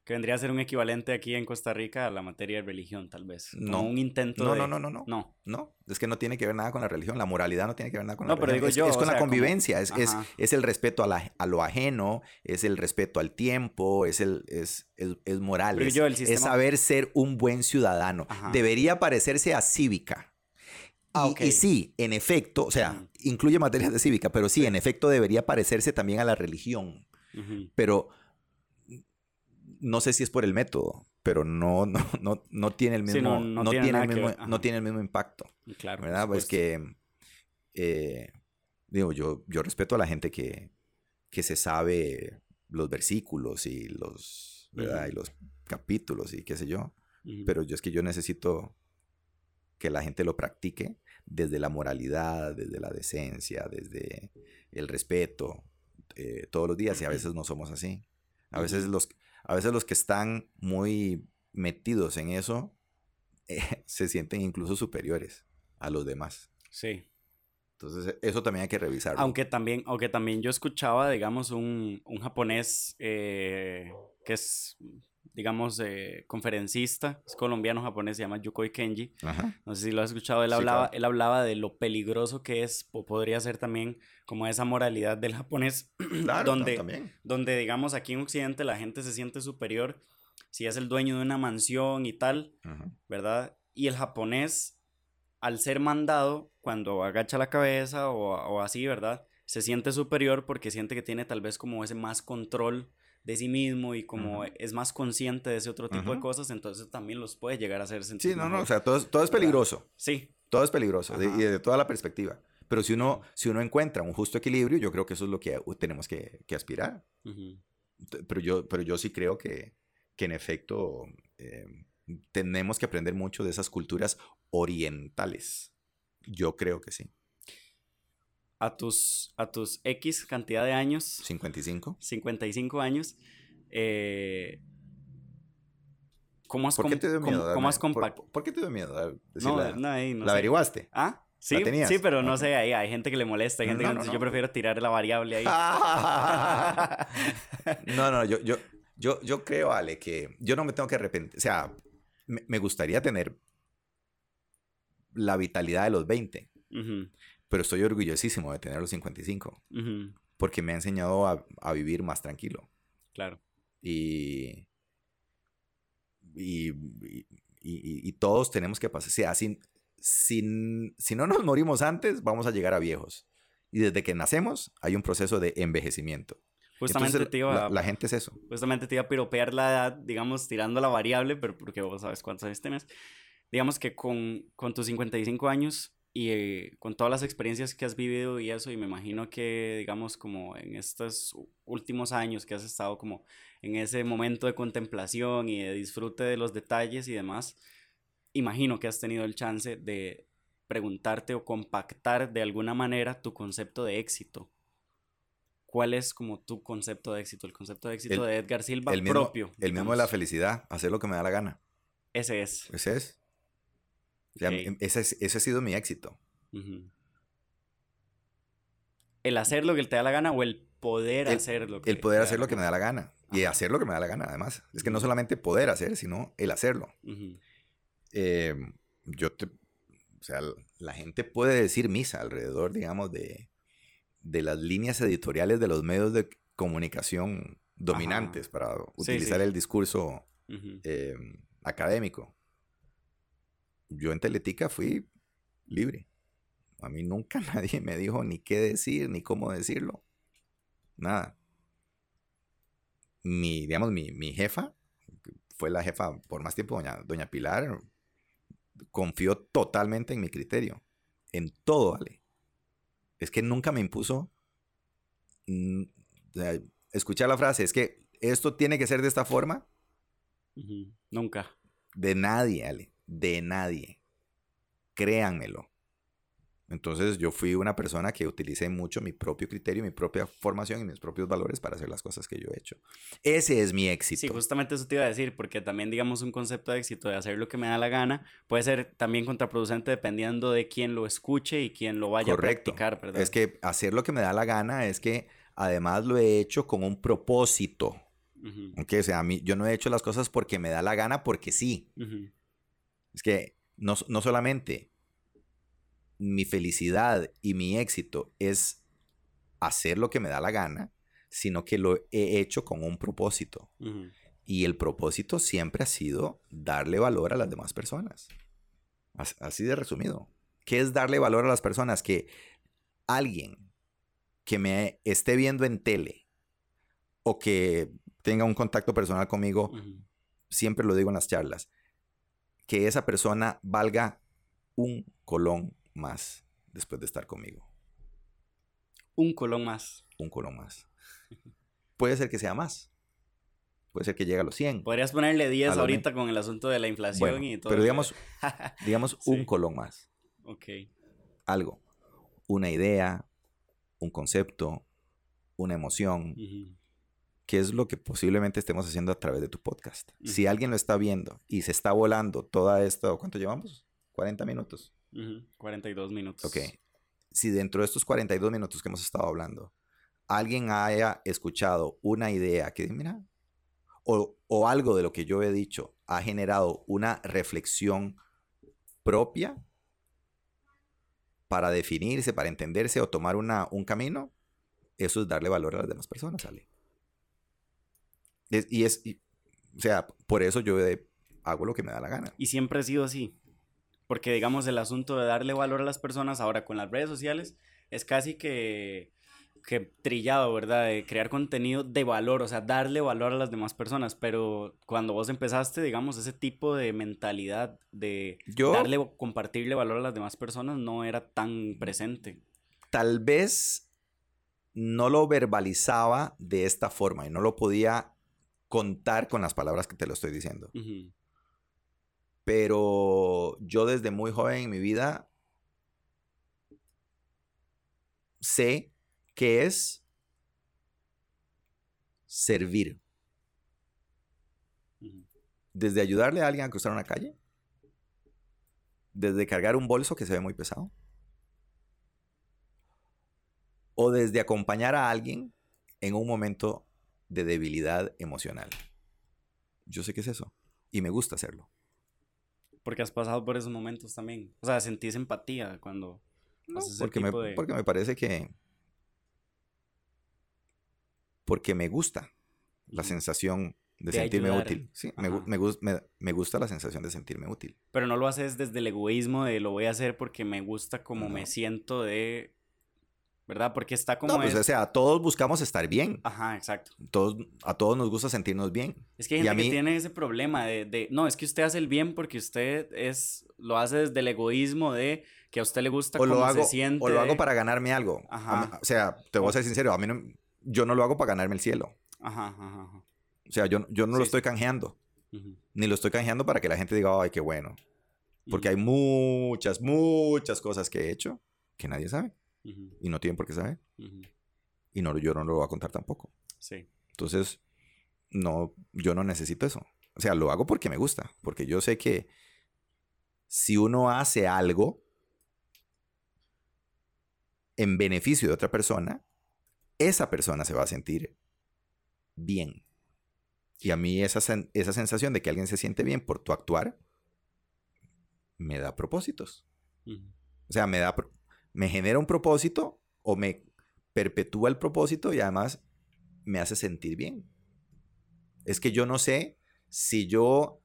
Que vendría a ser un equivalente aquí en Costa Rica a la materia de religión, tal vez. No. un intento no, de... No, no, no, no. No. No. Es que no tiene que ver nada con la religión. La moralidad no tiene que ver nada con la religión. No, pero digo yo. Es, con la convivencia. Es, es, es, el respeto a, la, a, lo ajeno, es el respeto al tiempo, es, el, es, es, moral. es, es, saber ser un buen ciudadano. Debería parecerse a cívica. Ah, y, sí, en efecto, o sea, incluye materias de cívica, pero sí, en efecto debería parecerse también a la religión. Pero no sé si es por el método, pero no, no, no, no tiene el mismo, no, tiene, el mismo, no tiene el mismo impacto. Claro. ¿Verdad? Pues que, eh, digo, yo, yo respeto a la gente que, que se sabe los versículos y los, ¿verdad? Y los capítulos y qué sé yo. Pero yo es que yo necesito que la gente lo practique desde la moralidad, desde la decencia, desde el respeto, eh, todos los días y a veces no somos así. A veces los, a veces los que están muy metidos en eso eh, se sienten incluso superiores a los demás. Sí. Entonces, eso también hay que revisarlo. Aunque también, aunque también yo escuchaba, digamos, un, un japonés eh, que es, digamos, eh, conferencista, es colombiano japonés, se llama Yukoi Kenji. No sé si lo has escuchado, él, hablaba, él hablaba de lo peligroso que es, o podría ser también como esa moralidad del japonés, claro, donde, también. donde, digamos, aquí en Occidente la gente se siente superior si es el dueño de una mansión y tal, ¿verdad? Y el japonés, al ser mandado, cuando agacha la cabeza o, así, ¿verdad? Se siente superior porque siente que tiene tal vez como ese más control de sí mismo y como es más consciente de ese otro tipo de cosas, entonces también los puede llegar a hacer sentir. Sí, no, no, o sea, todo, todo es peligroso. Sí. Todo es peligroso y de toda la perspectiva. Pero si uno, si uno encuentra un justo equilibrio, yo creo que eso es lo que tenemos que, aspirar. pero, yo, pero yo sí creo que, en efecto em, tenemos que aprender mucho de esas culturas orientales. Yo creo que sí. A tus, a tus X cantidad de años. 55. 55 años. Eh, ¿Cómo has ¿Por qué te dio miedo? ¿Cómo, has ¿Por, qué te dio miedo? no, no, ¿La averiguaste? ¿Ah? Sí, sí, pero no sé, hay, hay gente que le molesta, hay gente que yo prefiero tirar la variable ahí. no, no, yo, yo, yo, yo creo, Ale, que yo no me tengo que arrepentir. O sea, me, gustaría tener la vitalidad de los 20, pero estoy orgullosísimo de tener los 55. porque me ha enseñado a, vivir más tranquilo. Claro. Y, y, y, todos tenemos que pasar. O sea, si, si, no nos morimos antes, vamos a llegar a viejos. Y desde que nacemos hay un proceso de envejecimiento. Justamente te iba la, gente es eso. Justamente te iba a piropear la edad, digamos, tirando la variable, pero porque vos sabes cuántos años tienes. Digamos que con, con tus 55 años y eh, con todas las experiencias que has vivido y eso, y me imagino que, digamos, como en estos últimos años que has estado como en ese momento de contemplación y de disfrute de los detalles y demás, imagino que has tenido el chance de preguntarte o compactar de alguna manera tu concepto de éxito. ¿Cuál es como tu concepto de éxito? El concepto de éxito de Edgar Silva el propio. El mismo de la felicidad, hacer lo que me da la gana. Ese es. Ese es. Ese, ese, ha sido mi éxito. ¿El hacer lo que te da la gana o el poder hacer lo que El poder hacer lo que me da la gana. Y hacer lo que me da la gana, además. Es que no solamente poder hacer, sino el hacerlo. Eh, yo te, o sea, la gente puede decir misa alrededor, digamos, de, de las líneas editoriales de los medios de comunicación dominantes para utilizar el discurso em, académico. Yo en Teletica fui libre. A mí nunca nadie me dijo ni qué decir, ni cómo decirlo. Nada. Mi, digamos, mi, mi jefa, fue la jefa por más tiempo, doña, doña Pilar, confió totalmente en mi criterio. En todo, Ale. Es que nunca me impuso. Mm, escuchar la frase, es que esto tiene que ser de esta forma. Nunca. De nadie, Ale. De nadie. Créanmelo. Entonces yo fui una persona que utilicé mucho mi propio criterio, mi propia formación y mis propios valores para hacer las cosas que yo he hecho. Ese es mi éxito. Sí, justamente eso te iba a decir, porque también digamos un concepto de éxito de hacer lo que me da la gana puede ser también contraproducente dependiendo de quién lo escuche y quién lo vaya a practicar, ¿verdad? Es que hacer lo que me da la gana es que además lo he hecho con un propósito. o sea, a mí, yo no he hecho las cosas porque me da la gana, porque sí. Es que no, no solamente mi felicidad y mi éxito es hacer lo que me da la gana, sino que lo he hecho con un propósito. Y el propósito siempre ha sido darle valor a las demás personas. Así de resumido. ¿Qué es darle valor a las personas? Que alguien que me esté viendo en tele o que tenga un contacto personal conmigo, siempre lo digo en las charlas, que esa persona valga un colón más después de estar conmigo. Un colón más. Un colón más. Puede ser que sea más. Puede ser que llegue a los 100. Podrías ponerle 10 ahorita con el asunto de la inflación y todo. Pero digamos, digamos un colón más. Ok. Algo. Una idea, un concepto, una emoción. ¿Qué es lo que posiblemente estemos haciendo a través de tu podcast? Si alguien lo está viendo y se está volando toda esto, ¿cuánto llevamos? 40 minutos. 42 minutos. Ok. Si dentro de estos 42 minutos que hemos estado hablando, alguien haya escuchado una idea que, mira, o, o algo de lo que yo he dicho ha generado una reflexión propia para definirse, para entenderse o tomar una, un camino, eso es darle valor a las demás personas, Ale. Y es, o sea, por eso yo hago lo que me da la gana. Y siempre ha sido así. Porque digamos el asunto de darle valor a las personas ahora con las redes sociales es casi que, que trillado, ¿verdad? De crear contenido de valor, o sea, darle valor a las demás personas. Pero cuando vos empezaste, digamos, ese tipo de mentalidad de darle compartirle valor a las demás personas no era tan presente. Tal vez no lo verbalizaba de esta forma y no lo podía contar con las palabras que te lo estoy diciendo. Pero yo desde muy joven en mi vida sé que es servir. Desde ayudarle a alguien a cruzar una calle, desde cargar un bolso que se ve muy pesado, o desde acompañar a alguien en un momento de debilidad emocional. Yo sé que es eso y me gusta hacerlo. Porque has pasado por esos momentos también. O sea, sentís empatía cuando haces ese porque, me, porque me parece que porque me gusta la sensación de, sentirme útil. Sí, me, me, me, gusta la sensación de sentirme útil. Pero no lo haces desde el egoísmo de lo voy a hacer porque me gusta como me siento de... ¿Verdad? Porque está como... No, pues, o sea, todos buscamos estar bien. Ajá, exacto. Todos, a todos nos gusta sentirnos bien. Es que hay gente que tiene ese problema de, de, No, es que usted hace el bien porque usted es... Lo hace desde el egoísmo de que a usted le gusta o cómo se siente. O lo hago para ganarme algo. Ajá. o sea, te voy a ser sincero, a mí no, yo no lo hago para ganarme el cielo. Ajá, ajá, ajá. O sea, yo, yo no lo estoy canjeando. Ni lo estoy canjeando para que la gente diga, ay, qué bueno. Porque hay muchas, muchas cosas que he hecho que nadie sabe. Y no tienen por qué saber. Y no, yo no lo voy a contar tampoco. Sí. Entonces, no, yo no necesito eso. O sea, lo hago porque me gusta. Porque yo sé que si uno hace algo en beneficio de otra persona, esa persona se va a sentir bien. Y a mí esa, esa sensación de que alguien se siente bien por tu actuar, me da propósitos. O sea, me da, me genera un propósito o me perpetúa el propósito y además me hace sentir bien. Es que yo no sé si yo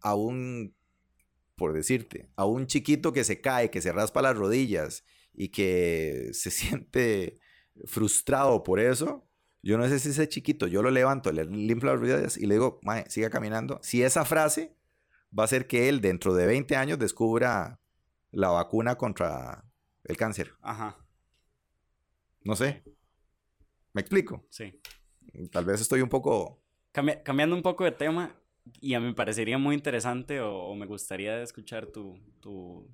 a un, por decirte, a un chiquito que se cae, que se raspa las rodillas y que se siente frustrado por eso, yo no sé si ese chiquito, yo lo levanto, le limpio las rodillas y le digo, mae, siga caminando. Si esa frase va a hacer que él dentro de 20 años descubra la vacuna contra el cáncer. Ajá. No sé. ¿Me explico? Sí. Tal vez estoy un poco... cambiando un poco de tema, y a mí me parecería muy interesante o, me gustaría escuchar tu, tu,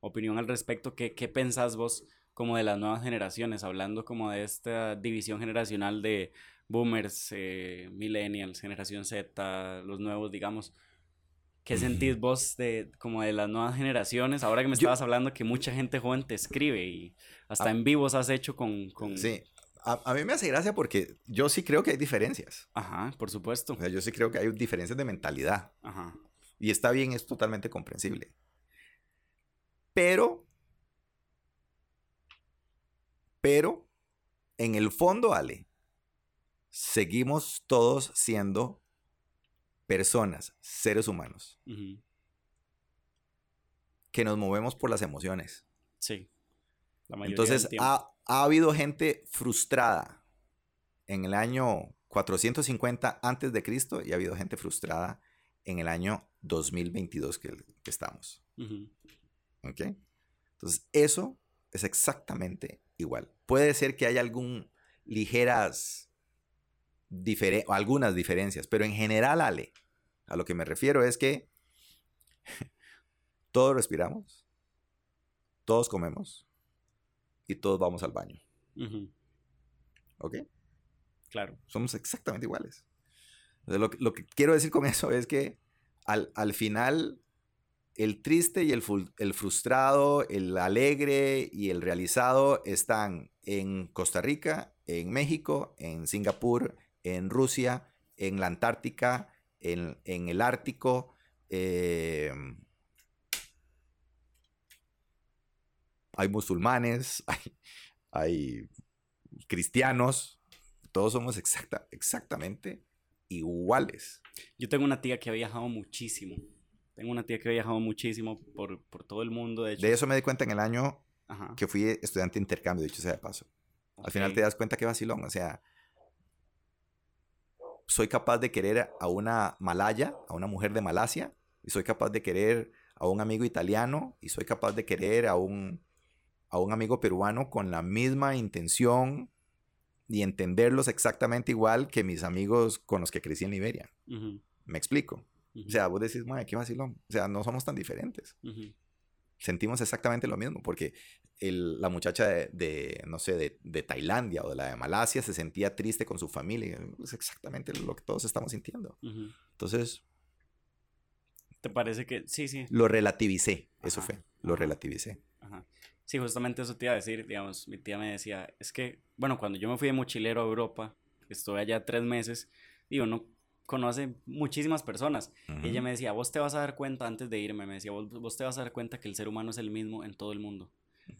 opinión al respecto. ¿Qué, ¿Qué pensás vos como de las nuevas generaciones, hablando como de esta división generacional de boomers, eh, millennials, generación Z, los nuevos, digamos. ¿Qué sentís vos de como de las nuevas generaciones? Ahora que me estabas hablando que mucha gente joven te escribe y hasta en vivos has hecho con... con... Sí, a, mí me hace gracia porque yo sí creo que hay diferencias. Ajá, por supuesto. O sea, yo sí creo que hay diferencias de mentalidad. Ajá. Y está bien, es totalmente comprensible. Pero pero en el fondo, Ale, seguimos todos siendo personas, seres humanos, que nos movemos por las emociones. Sí. La mayoría Entonces, ha, ha, habido gente frustrada en el año 450 antes de Cristo y ha habido gente frustrada en el año 2022 que, que estamos. ¿Ok? Entonces, eso es exactamente igual. Puede ser que haya algún ligeras algunas diferencias, pero en general, Ale, a lo que me refiero es que todos respiramos, todos comemos y todos vamos al baño. ¿Ok? Claro. Somos exactamente iguales. lo, que quiero decir con eso es que al, al final el triste y el, el, frustrado, el alegre y el realizado están en Costa Rica, en México, en Singapur, en Rusia, en la Antártica, en, el Ártico. Em, hay musulmanes, hay, cristianos, todos somos exacta, exactamente iguales. Yo tengo una tía que ha viajado muchísimo tengo una tía que ha viajado muchísimo por, por todo el mundo, de De eso me di cuenta en el año que fui estudiante de intercambio, dicho sea de paso. Al final te das cuenta que vacilón, o sea, soy capaz de querer a una malaya, a una mujer de Malasia, y soy capaz de querer a un amigo italiano, y soy capaz de querer a un, a un amigo peruano con la misma intención y entenderlos exactamente igual que mis amigos con los que crecí en Liberia. Me explico. O sea, vos decís, madre, qué vacilón. O sea, no somos tan diferentes. Sentimos exactamente lo mismo, porque el, la muchacha de, no sé, de, de, Tailandia o de la de Malasia se sentía triste con su familia. Es exactamente lo que todos estamos sintiendo. Entonces... ¿Te parece que sí, sí? Lo relativicé, eso fue, lo relativicé. Ajá. Sí, justamente eso te iba a decir, digamos, mi tía me decía, es que, bueno, cuando yo me fui de mochilero a Europa, estuve allá tres meses, digo, no conoce muchísimas personas. Y ella me decía, vos te vas a dar cuenta antes de irme, me decía, vos, vos, te vas a dar cuenta que el ser humano es el mismo en todo el mundo.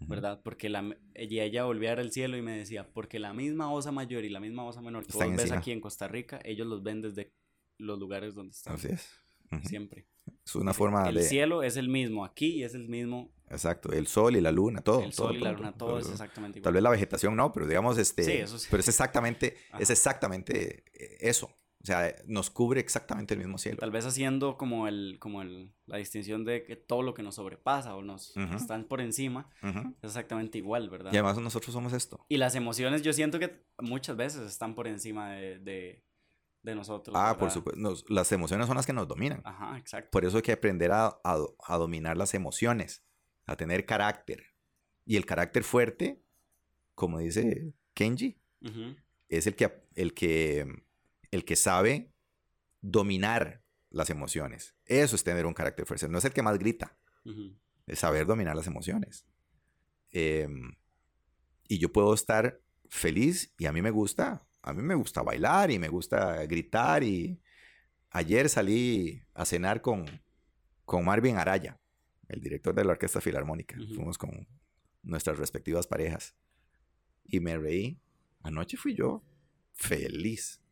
¿Verdad? Porque la, ella, ella volvía a ver el cielo y me decía, porque la misma osa mayor y la misma osa menor que vos ves aquí en Costa Rica, ellos los ven desde los lugares donde están. Así es. Siempre. Es una forma el de... El cielo es el mismo aquí y es el mismo... Exacto, el sol y la luna, todo. El sol y la luna, todo, es exactamente igual. Tal vez la vegetación no, pero digamos, este... Sí, eso sí. Pero es exactamente, es exactamente eh, eso. O sea, nos cubre exactamente el mismo cielo. Tal vez haciendo como el, como el, la distinción de que todo lo que nos sobrepasa o nos están por encima es exactamente igual, ¿verdad? Y además nosotros somos esto. Y las emociones yo siento que muchas veces están por encima de, de, nosotros. Ah, por supuesto. las emociones son las que nos dominan. Ajá, exacto. Por eso hay que aprender a, a, dominar las emociones, a tener carácter. Y el carácter fuerte, como dice Kenji, es el que, el que el que sabe dominar las emociones. Eso es tener un carácter fuerte. No es el que más grita. Es saber dominar las emociones. Em, y yo puedo estar feliz y a mí me gusta. A mí me gusta bailar y me gusta gritar. Y ayer salí a cenar con, con Marvin Araya, el director de la Orquesta Filarmónica. Fuimos con nuestras respectivas parejas. Y me reí. Anoche fui yo feliz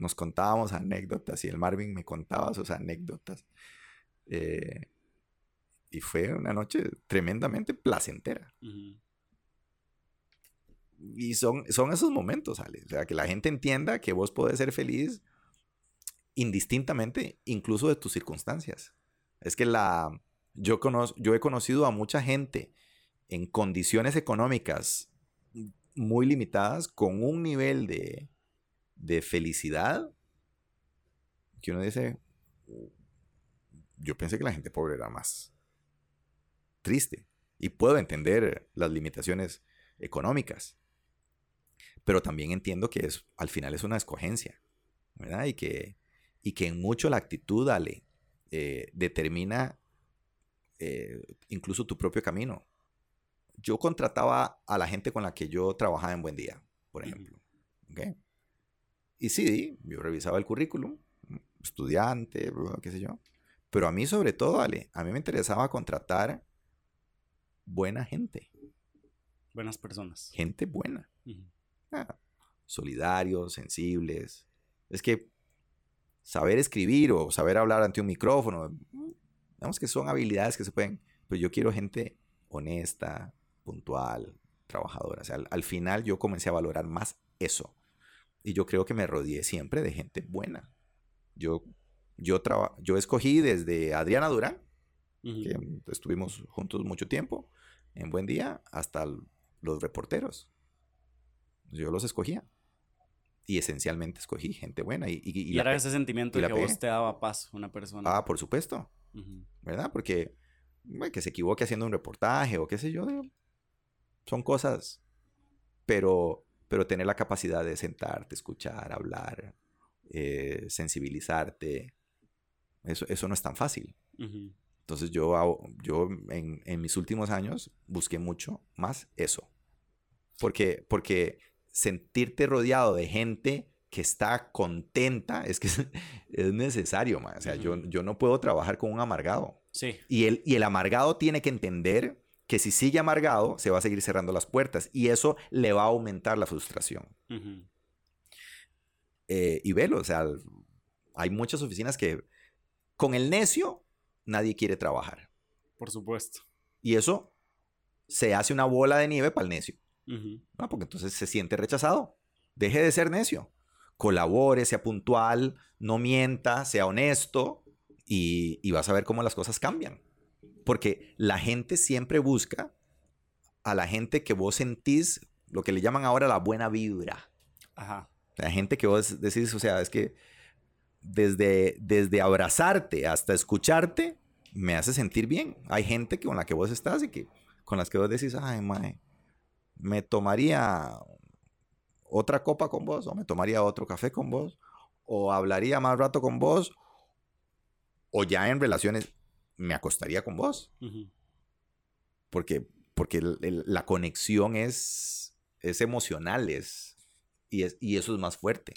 nos contábamos anécdotas y el Marvin me contaba sus anécdotas. Eh, y fue una noche tremendamente placentera. Y son, son esos momentos, Ale. O sea, que la gente entienda que vos podés ser feliz indistintamente, incluso de tus circunstancias. Es que la, yo, conozco, yo he conocido a mucha gente en condiciones económicas muy limitadas con un nivel de, de felicidad que uno dice, yo pensé que la gente pobre era más triste y puedo entender las limitaciones económicas, pero también entiendo que es, al final es una escogencia, ¿verdad? Y que, y que en mucho la actitud, Ale, eh, determina eh, incluso tu propio camino. Yo contrataba a la gente con la que yo trabajaba en Buen Día, por ejemplo. ¿okay? Y sí, yo revisaba el currículum, estudiante, qué sé yo. Pero a mí sobre todo, Ale, a mí me interesaba contratar buena gente. Buenas personas. Gente buena. Ah, solidarios, sensibles. Es que saber escribir o saber hablar ante un micrófono, digamos que son habilidades que se pueden, pero yo quiero gente honesta, puntual, trabajadora. O sea, al final yo comencé a valorar más eso y yo creo que me rodeé siempre de gente buena. Yo, yo, yo escogí desde Adriana Durán, que estuvimos juntos mucho tiempo, en Buen Día, hasta los reporteros. Yo los escogía. Y esencialmente escogí gente buena. Y, y, era ese sentimiento de que vos te daba paz una persona. Ah, por supuesto. ¿Verdad? Porque que se equivoque haciendo un reportaje o qué sé yo. Son cosas. Pero pero tener la capacidad de sentarte, escuchar, hablar, eh, sensibilizarte, eso, eso no es tan fácil. Entonces yo, yo en, en, mis últimos años busqué mucho más eso. Porque, porque sentirte rodeado de gente que está contenta es que es, necesario, O sea, yo, yo no puedo trabajar con un amargado. Sí. Y el, y el amargado tiene que entender que si sigue amargado, se va a seguir cerrando las puertas y eso le va a aumentar la frustración. Eh, y velo, o sea, hay muchas oficinas que con el necio nadie quiere trabajar. Por supuesto. Y eso se hace una bola de nieve para el necio. ¿no? Porque entonces se siente rechazado. Deje de ser necio. Colabore, sea puntual, no mienta, sea honesto y, y vas a ver cómo las cosas cambian. Porque la gente siempre busca a la gente que vos sentís, lo que le llaman ahora la buena vibra. Ajá. La gente que vos decís, o sea, es que desde, desde abrazarte hasta escucharte, me hace sentir bien. Hay gente con la que vos estás y que con las que vos decís, ay, mae, me tomaría otra copa con vos, o me tomaría otro café con vos, o hablaría más rato con vos, o ya en relaciones me acostaría con vos. Porque, porque la conexión es, es emocional es, y, es, y eso es más fuerte.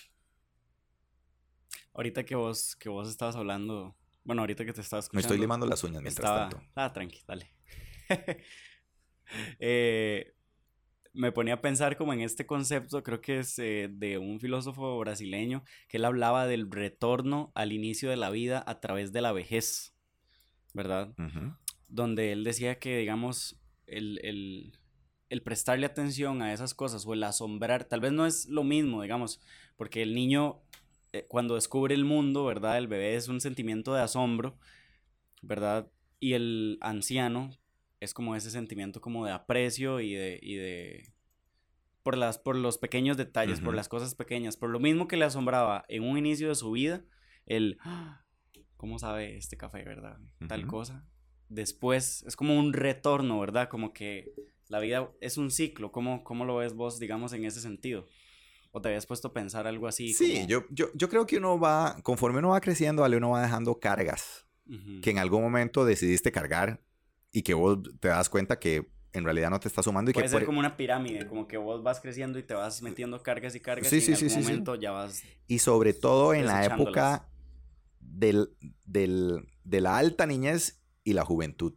Ahorita que vos, que vos estabas hablando, bueno, ahorita que te estabas escuchando. Me estoy limando las uñas mientras tanto. Ah, tranqui, dale. Eh, me ponía a pensar como en este concepto, creo que es eh, de un filósofo brasileño, que él hablaba del retorno al inicio de la vida a través de la vejez, ¿verdad? Donde él decía que, digamos, el, el, el, prestarle atención a esas cosas o el asombrar, tal vez no es lo mismo, digamos, porque el niño eh, cuando descubre el mundo, ¿verdad? El bebé es un sentimiento de asombro, ¿verdad? Y el anciano es como ese sentimiento como de aprecio y de, y de por, las, por los pequeños detalles, por las cosas pequeñas, por lo mismo que le asombraba en un inicio de su vida, el, ¡Ah! ¿Cómo sabe este café, verdad? Tal cosa. Después es como un retorno, ¿verdad? Como que la vida es un ciclo. ¿Cómo, cómo lo ves vos, digamos, en ese sentido? ¿O te habías puesto a pensar algo así? Sí, yo, yo, yo, creo que uno va, conforme uno va creciendo, uno va dejando cargas que en algún momento decidiste cargar y que vos te das cuenta que en realidad no te está sumando. Y Puede que ser como una pirámide, como que vos vas creciendo y te vas metiendo cargas y cargas y en algún momento ya vas... Y sobre todo en la época del, del, de la alta niñez y la juventud.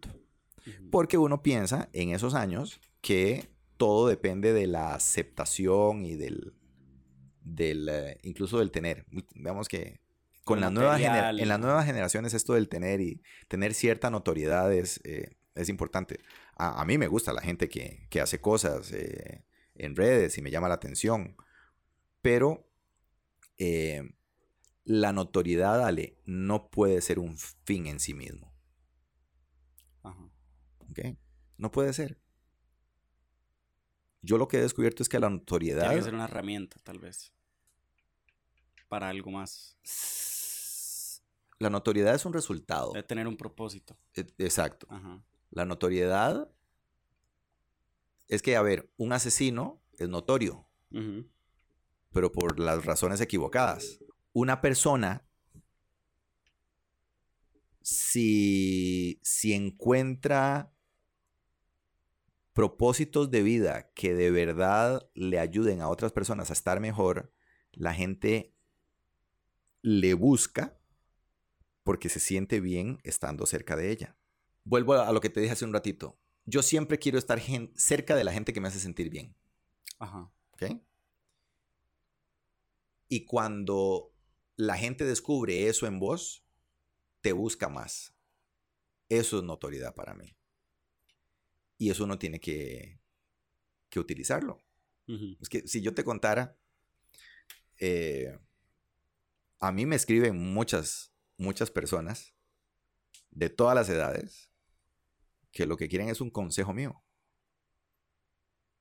Porque uno piensa en esos años que todo depende de la aceptación y del, del eh, incluso del tener. Veamos que con la nueva en las nuevas generaciones esto del tener y tener cierta notoriedad es, eh, es importante. A, mí me gusta la gente que, que hace cosas eh, en redes y me llama la atención, pero eh, la notoriedad, Ale, no puede ser un fin en sí mismo. Ajá. No puede ser. Yo lo que he descubierto es que la notoriedad... Tiene que ser una herramienta, tal vez. Para algo más. La notoriedad es un resultado. De tener un propósito. E, exacto. Ajá. La notoriedad es que, a ver, un asesino es notorio, pero por las razones equivocadas. Una persona, si, si encuentra propósitos de vida que de verdad le ayuden a otras personas a estar mejor, la gente le busca porque se siente bien estando cerca de ella vuelvo a lo que te dije hace un ratito. Yo siempre quiero estar cerca de la gente que me hace sentir bien. Ajá. ¿Ok? Y cuando la gente descubre eso en vos, te busca más. Eso es notoriedad para mí. Y eso uno tiene que, que utilizarlo. Es que si yo te contara, eh, a mí me escriben muchas, muchas personas de todas las edades que lo que quieren es un consejo mío.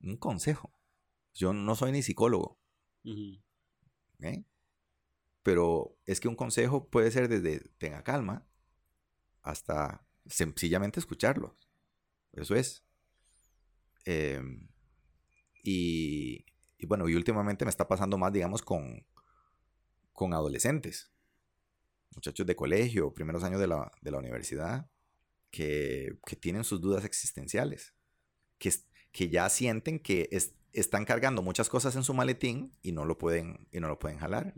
Un consejo. Yo no soy ni psicólogo. Pero es que un consejo puede ser desde tenga calma hasta sencillamente escucharlo. Eso es. Em, y, bueno, y últimamente me está pasando más, digamos, con, con adolescentes, muchachos de colegio, primeros años de la, de la universidad, que, tienen sus dudas existenciales, que, que ya sienten que están cargando muchas cosas en su maletín y no lo pueden, y no lo pueden jalar.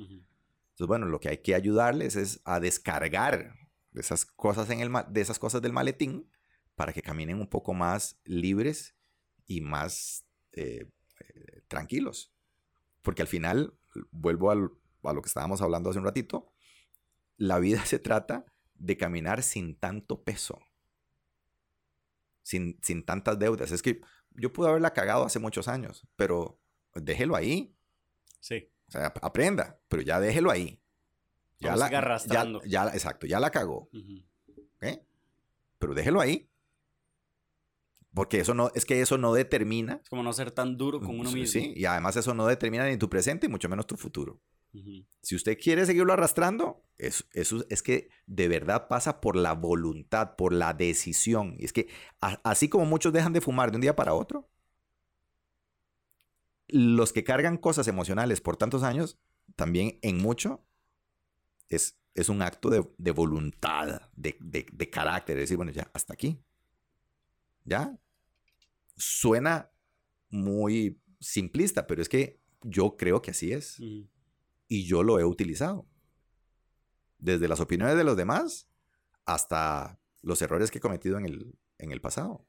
Entonces, bueno, lo que hay que ayudarles es a descargar de esas cosas, en el, de esas cosas del maletín para que caminen un poco más libres y más eh, eh, tranquilos. Porque al final, vuelvo a lo que estábamos hablando hace un ratito, la vida se trata de caminar sin tanto peso sin, sin tantas deudas. Es que yo pude haberla cagado hace muchos años, pero déjelo ahí. Sí. O sea, aprenda, pero ya déjelo ahí. Ya la, arrastrando. Ya, ya, exacto, ya la cagó. Pero déjelo ahí. Porque eso no, es que eso no determina. Es como no ser tan duro con uno mismo. Sí, y además eso no determina ni tu presente y mucho menos tu futuro. Si usted quiere seguirlo arrastrando, eso, es que de verdad pasa por la voluntad, por la decisión. Y es que así como muchos dejan de fumar de un día para otro, los que cargan cosas emocionales por tantos años, también en mucho es, es un acto de, voluntad, de, de, carácter. Es decir, bueno, ya, hasta aquí. Ya. Suena muy simplista, pero es que yo creo que así es y yo lo he utilizado. Desde las opiniones de los demás hasta los errores que he cometido en el, en el pasado.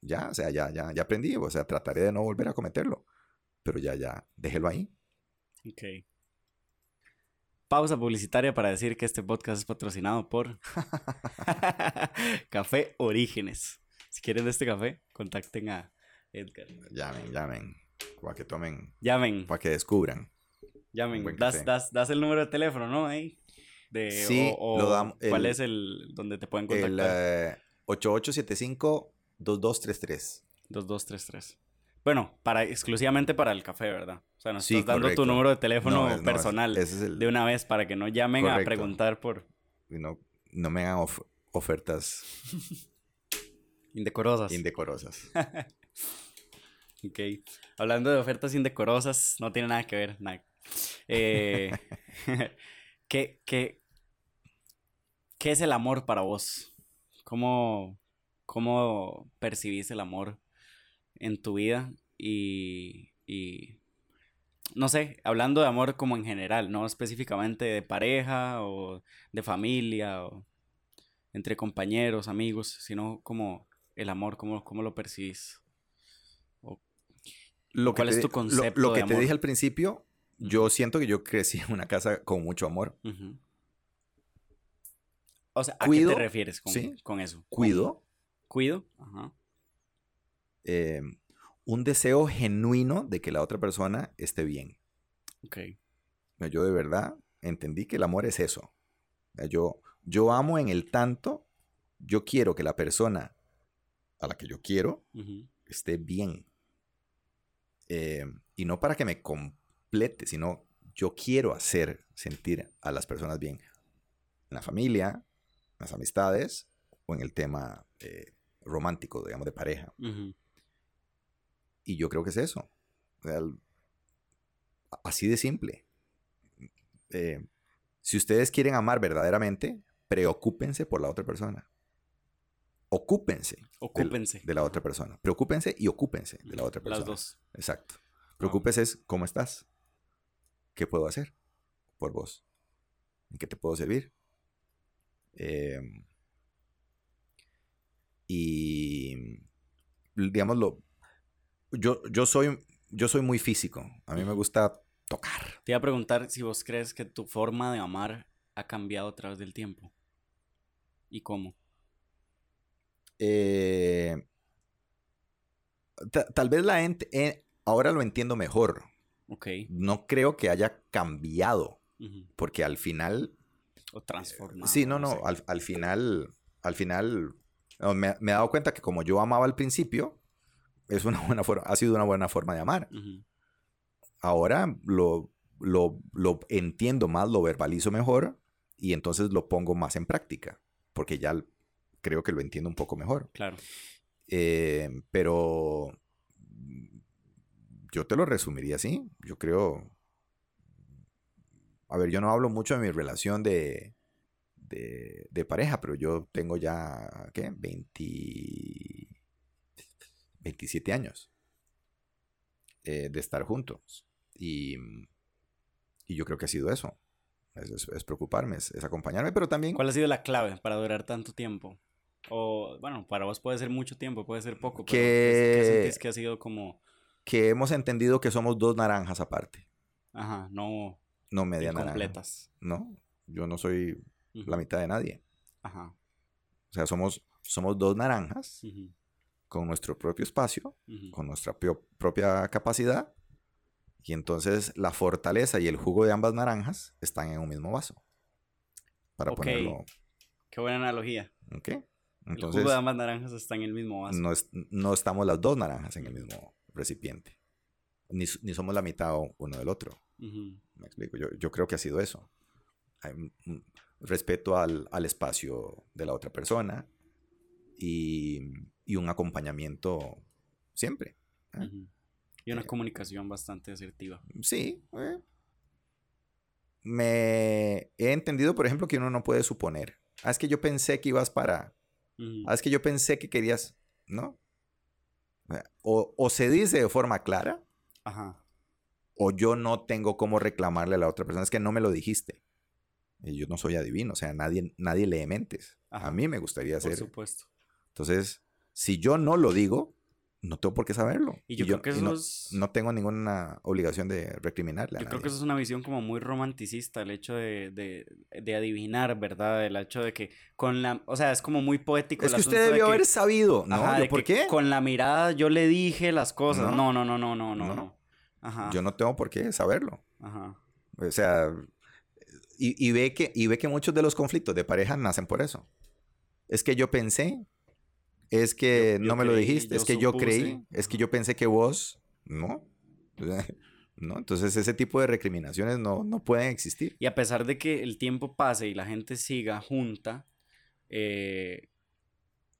ya, o sea, ya, ya, ya aprendí, o sea, trataré de no volver a cometerlo, pero ya, ya, déjelo ahí. Ok. Pausa publicitaria para decir que este podcast es patrocinado por Café Orígenes. Si quieren de este café, contacten a Edgar. Llamen, llamen. Para que tomen. Llamen. Para que descubran. Llamen. Das, das, das, el número de teléfono, ¿no? Ahí. De, sí, lo damos. ¿Cuál es el donde te pueden contactar? El 8875-2233. 2233. Bueno, para, exclusivamente para el café, ¿verdad? O sea, nos estás dando tu número de teléfono personal de una vez para que no llamen a preguntar por... no, no me hagan ofertas... Indecorosas. Indecorosas. ok. Hablando de ofertas indecorosas, no tiene nada que ver, nada. Eh, ¿qué, qué, qué es el amor para vos? ¿Cómo, ¿Cómo percibís el amor en tu vida? Y, y, no sé, hablando de amor como en general, no específicamente de pareja o de familia o entre compañeros, amigos, sino como el amor, cómo, cómo lo percibís. lo ¿Cuál es tu concepto? Lo, que te dije al principio, yo siento que yo crecí en una casa con mucho amor. O sea, ¿a qué te refieres con, con eso? Cuido. Cuido. Ajá. Em, un deseo genuino de que la otra persona esté bien. Ok. Yo de verdad entendí que el amor es eso. Yo, yo amo en el tanto, yo quiero que la persona a la que yo quiero esté bien. Em, y no para que me complete, sino yo quiero hacer sentir a las personas bien. En la familia, las amistades o en el tema eh, romántico, digamos, de pareja. Y yo creo que es eso. así de simple. Eh, si ustedes quieren amar verdaderamente, preocúpense por la otra persona. Ocúpense. Ocúpense. De, la otra persona. Preocúpense y ocúpense de la otra persona. Las dos. Exacto. Preocúpese es cómo estás. ¿Qué puedo hacer por vos? ¿En qué te puedo servir? Em, y, digámoslo, yo, yo, soy, yo soy muy físico. A mí me gusta tocar. Te iba a preguntar si vos crees que tu forma de amar ha cambiado a través del tiempo. ¿Y cómo? Eh, tal vez la gente, eh, ahora lo entiendo mejor. Ok. No creo que haya cambiado, porque al final o transformado. Sí, no, no, al, final, al final me, he dado cuenta que como yo amaba al principio, es una buena forma, ha sido una buena forma de amar. Ahora lo, lo, entiendo más, lo verbalizo mejor y entonces lo pongo más en práctica, porque ya creo que lo entiendo un poco mejor. Claro. Eh, pero yo te lo resumiría así. Yo creo, a ver, yo no hablo mucho de mi relación de, de, pareja, pero yo tengo ya, ¿qué? 20, 27 años eh, de estar juntos. Y, y, yo creo que ha sido eso. Es, preocuparme, es, acompañarme, pero también... ¿Cuál ha sido la clave para durar tanto tiempo? O, bueno, para vos puede ser mucho tiempo, puede ser poco, pero que, ¿qué que ha sido como...? Que hemos entendido que somos dos naranjas aparte. Ajá, no no media completas. No, yo no soy la mitad de nadie. Ajá. O sea, somos, somos dos naranjas con nuestro propio espacio, con nuestra propia capacidad. Y entonces la fortaleza y el jugo de ambas naranjas están en un mismo vaso. Para ponerlo. Qué buena analogía. Ok. Entonces, el jugo de ambas naranjas está en el mismo vaso. No, no estamos las dos naranjas en el mismo recipiente. Ni, ni somos la mitad uno del otro. Me explico. Yo, yo, creo que ha sido eso. Hay respeto al, al, espacio de la otra persona y, y un acompañamiento siempre. ¿eh? Y una eh, comunicación bastante asertiva. Sí. Eh. Me he entendido, por ejemplo, que uno no puede suponer. Ah, es que yo pensé que ibas para. Ah, es que yo pensé que querías. ¿No? O, o se dice de forma clara. Ajá o yo no tengo cómo reclamarle a la otra persona, es que no me lo dijiste. Y yo no soy adivino, o sea, nadie, nadie lee mentes. A mí me gustaría ser. Por supuesto. Entonces, si yo no lo digo, no tengo por qué saberlo. Y yo, creo que eso no, es... no, tengo ninguna obligación de recriminarle. yo creo que eso es una visión como muy romanticista, el hecho de, de, de, adivinar, ¿verdad? El hecho de que con la... O sea, es como muy poético. Es que usted debió haber sabido, ¿no? ¿Por qué? Con la mirada yo le dije las cosas. No, no, no, no, no, no. no. Ajá. Yo no tengo por qué saberlo. Ajá. O sea, y, y, ve que, y ve que muchos de los conflictos de pareja nacen por eso. Es que yo pensé es que no me lo dijiste, es que yo creí, es que yo pensé que vos, no. ¿No? Entonces ese tipo de recriminaciones no, no pueden existir. Y a pesar de que el tiempo pase y la gente siga junta, eh,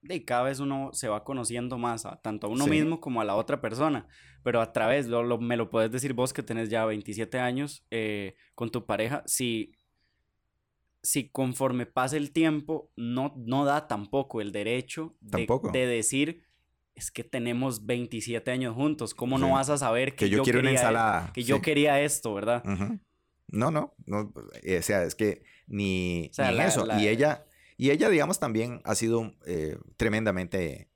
de cada vez uno se va conociendo más, tanto a uno mismo como a la otra persona. Pero a través, lo, me lo puedes decir vos que tenés ya 27 años eh, con tu pareja, si si conforme pasa el tiempo no, no da tampoco el derecho de, de decir es que tenemos 27 años juntos, ¿cómo no vas a saber que, yo, quiero quería, una ensalada? Que yo quería esto, ¿verdad? No, no, no, eh, o sea, es que ni, eso. Y ella, y ella, digamos, también ha sido eh, tremendamente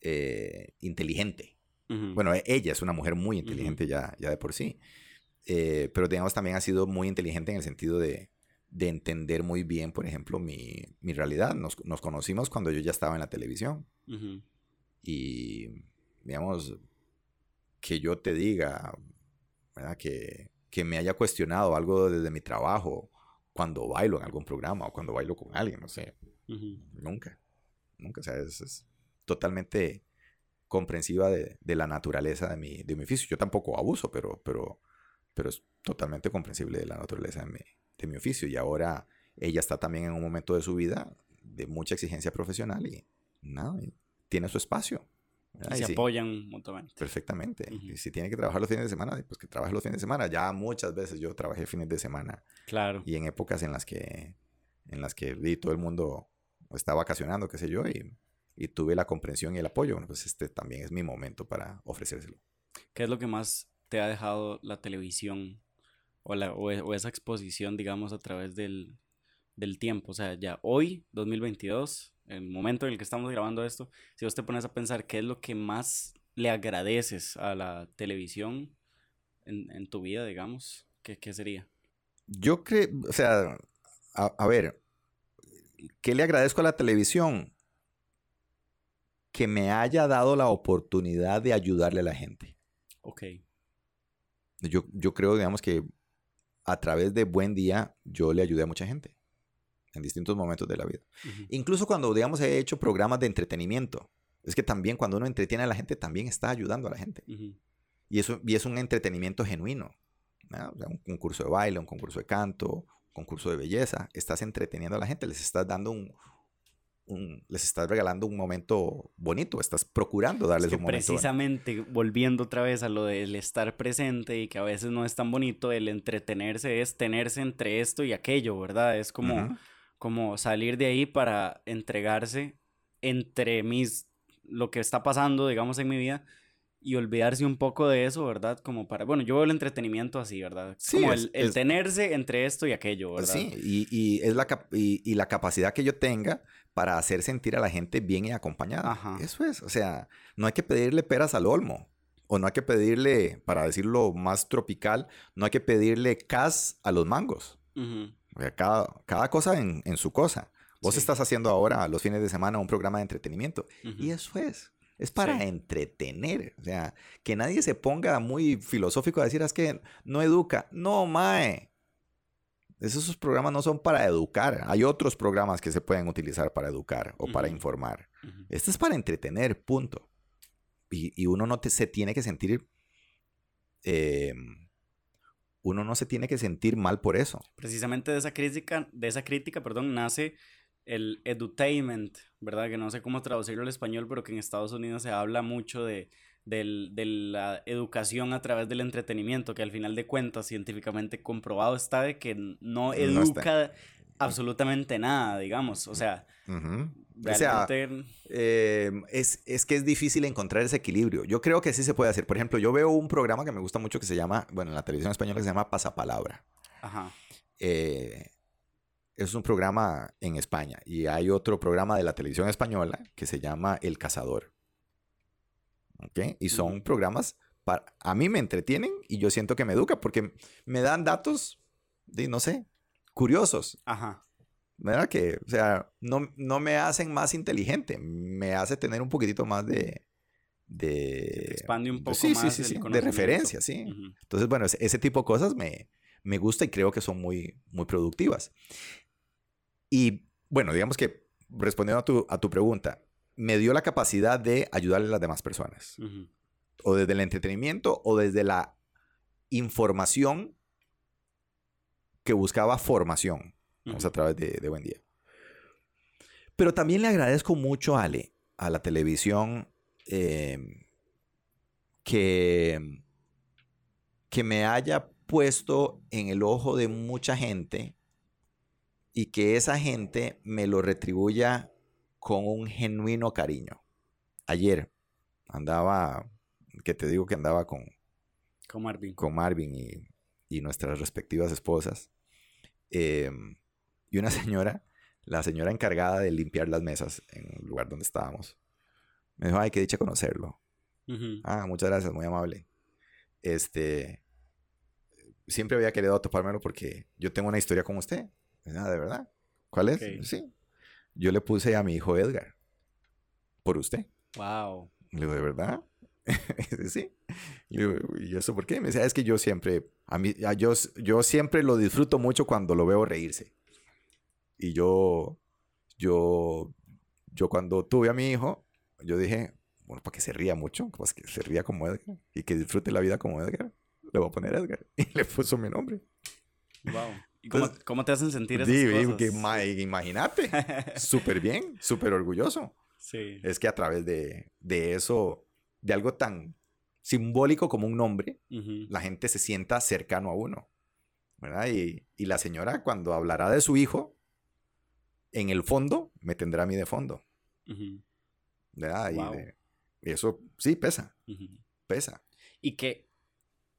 eh, inteligente. Bueno, e, ella es una mujer muy inteligente ya, ya de por sí. pero digamos, también ha sido muy inteligente en el sentido de, de entender muy bien, por ejemplo, mi, mi realidad. Nos, nos, conocimos cuando yo ya estaba en la televisión. Y, digamos, que yo te diga, Que, que me haya cuestionado algo desde mi trabajo cuando bailo en algún programa o cuando bailo con alguien, no sé. Nunca. Nunca. O sea, es, totalmente comprensiva de, de, la naturaleza de mi, de mi oficio. Yo tampoco abuso, pero, pero, pero es totalmente comprensible de la naturaleza de mi, de mi oficio y ahora ella está también en un momento de su vida de mucha exigencia profesional y nada, tiene su espacio. Y se apoyan mutuamente. Perfectamente. Y si tiene que trabajar los fines de semana, pues que trabaje los fines de semana. Ya muchas veces yo trabajé fines de semana. Claro. Y en épocas en las que, en las que todo el mundo está vacacionando, qué sé yo, y, y tuve la comprensión y el apoyo. Bueno, pues este también es mi momento para ofrecérselo. ¿Qué es lo que más te ha dejado la televisión o, la, o, esa exposición, digamos, a través del, del tiempo. O sea, ya hoy, 2022, el momento en el que estamos grabando esto, si vos te pones a pensar qué es lo que más le agradeces a la televisión en, en tu vida, digamos, ¿qué, ¿qué, sería? Yo creo, o sea, a, a, ver, ¿qué le agradezco a la televisión? Que me haya dado la oportunidad de ayudarle a la gente. Ok. Yo, yo creo, digamos, que a través de Buen Día yo le ayudé a mucha gente en distintos momentos de la vida. Incluso cuando, digamos, he hecho programas de entretenimiento. Es que también cuando uno entretiene a la gente, también está ayudando a la gente. y, eso, y es un entretenimiento genuino. un concurso de baile, un concurso de canto, un concurso de belleza. Estás entreteniendo a la gente, les estás dando un, les estás regalando un momento bonito, estás procurando darles un momento. Precisamente, volviendo otra vez a lo del estar presente y que a veces no es tan bonito, el entretenerse es tenerse entre esto y aquello, ¿verdad? Es como, como salir de ahí para entregarse entre mis, lo que está pasando, digamos, en mi vida y olvidarse un poco de eso, ¿verdad? Como para, bueno, yo veo el entretenimiento así, ¿verdad? Sí, como el, tenerse entre esto y aquello, ¿verdad? Sí, y, y es la, y, y, la capacidad que yo tenga para hacer sentir a la gente bien y acompañada. Eso es, o sea, no hay que pedirle peras al olmo. O no hay que pedirle, para decirlo más tropical, no hay que pedirle cas a los mangos. o sea, cada, cada, cosa en, en, su cosa. Vos estás haciendo ahora, los fines de semana, un programa de entretenimiento. Y eso es. Es para entretener. O sea, que nadie se ponga muy filosófico a decir, es que no educa. No, mae. Esos programas no son para educar. Hay otros programas que se pueden utilizar para educar o para informar. Este es para entretener, punto. Y, uno no se tiene que sentir... Em, uno no se tiene que sentir mal por eso. Precisamente de esa crítica, de esa crítica, perdón, nace el edutainment, ¿verdad? Que no sé cómo traducirlo al español, pero que en Estados Unidos se habla mucho de de la educación a través del entretenimiento, que al final de cuentas científicamente comprobado está de que no educa absolutamente nada, digamos. O sea, em, es, es, que es difícil encontrar ese equilibrio. Yo creo que sí se puede hacer. Por ejemplo, yo veo un programa que me gusta mucho que se llama, bueno, en la televisión española se llama Pasapalabra. Ajá. Eh, es un programa en España y hay otro programa de la televisión española que se llama El Cazador. ¿Ok? Y son programas, para, a mí me entretienen y yo siento que me educa porque me dan datos, de, no sé, curiosos. Ajá. ¿Verdad? Que, o sea, no, no me hacen más inteligente, me hace tener un poquitito más de... de expande un poco sí, más. Sí, sí, de referencia, sí. Entonces, bueno, ese, tipo de cosas me, me gusta y creo que son muy, muy productivas. Y bueno, digamos que respondiendo a tu, a tu pregunta, me dio la capacidad de ayudarle a las demás personas. O desde el entretenimiento o desde la información que buscaba formación. A través de, Buen Día. Pero también le agradezco mucho a Ale, a la televisión, em, que, que me haya puesto en el ojo de mucha gente y que esa gente me lo retribuya con un genuino cariño. Ayer andaba, que te digo que andaba con, con Marvin, con Marvin y, nuestras respectivas esposas. Em, y una señora, la señora encargada de limpiar las mesas en el lugar donde estábamos, me dijo, ay, qué dicha conocerlo. Ah, muchas gracias, muy amable. Este, siempre había querido topármelo porque yo tengo una historia con usted. Ah, ¿de verdad? ¿Cuál es? Sí. Yo le puse a mi hijo Edgar. Por usted. Wow. Le digo, ¿de verdad? sí. Le digo, ¿y eso por qué? Me decía, es que yo siempre, a mí, yo, yo siempre lo disfruto mucho cuando lo veo reírse. Y yo, yo, yo cuando tuve a mi hijo, yo dije, bueno, para que se ría mucho, pues que se ría como Edgar y que disfrute la vida como Edgar, le voy a poner Edgar. Y le puso mi nombre. Wow. ¿Y cómo, te hacen sentir esas sí, cosas? imagínate. súper bien, súper orgulloso. Sí. Es que a través de, eso, de algo tan simbólico como un nombre, la gente se sienta cercano a uno. ¿verdad? Y, la señora, cuando hablará de su hijo, en el fondo, me tendrá a mí de fondo. ¿Verdad? Y, eso sí pesa. Pesa. ¿Y qué,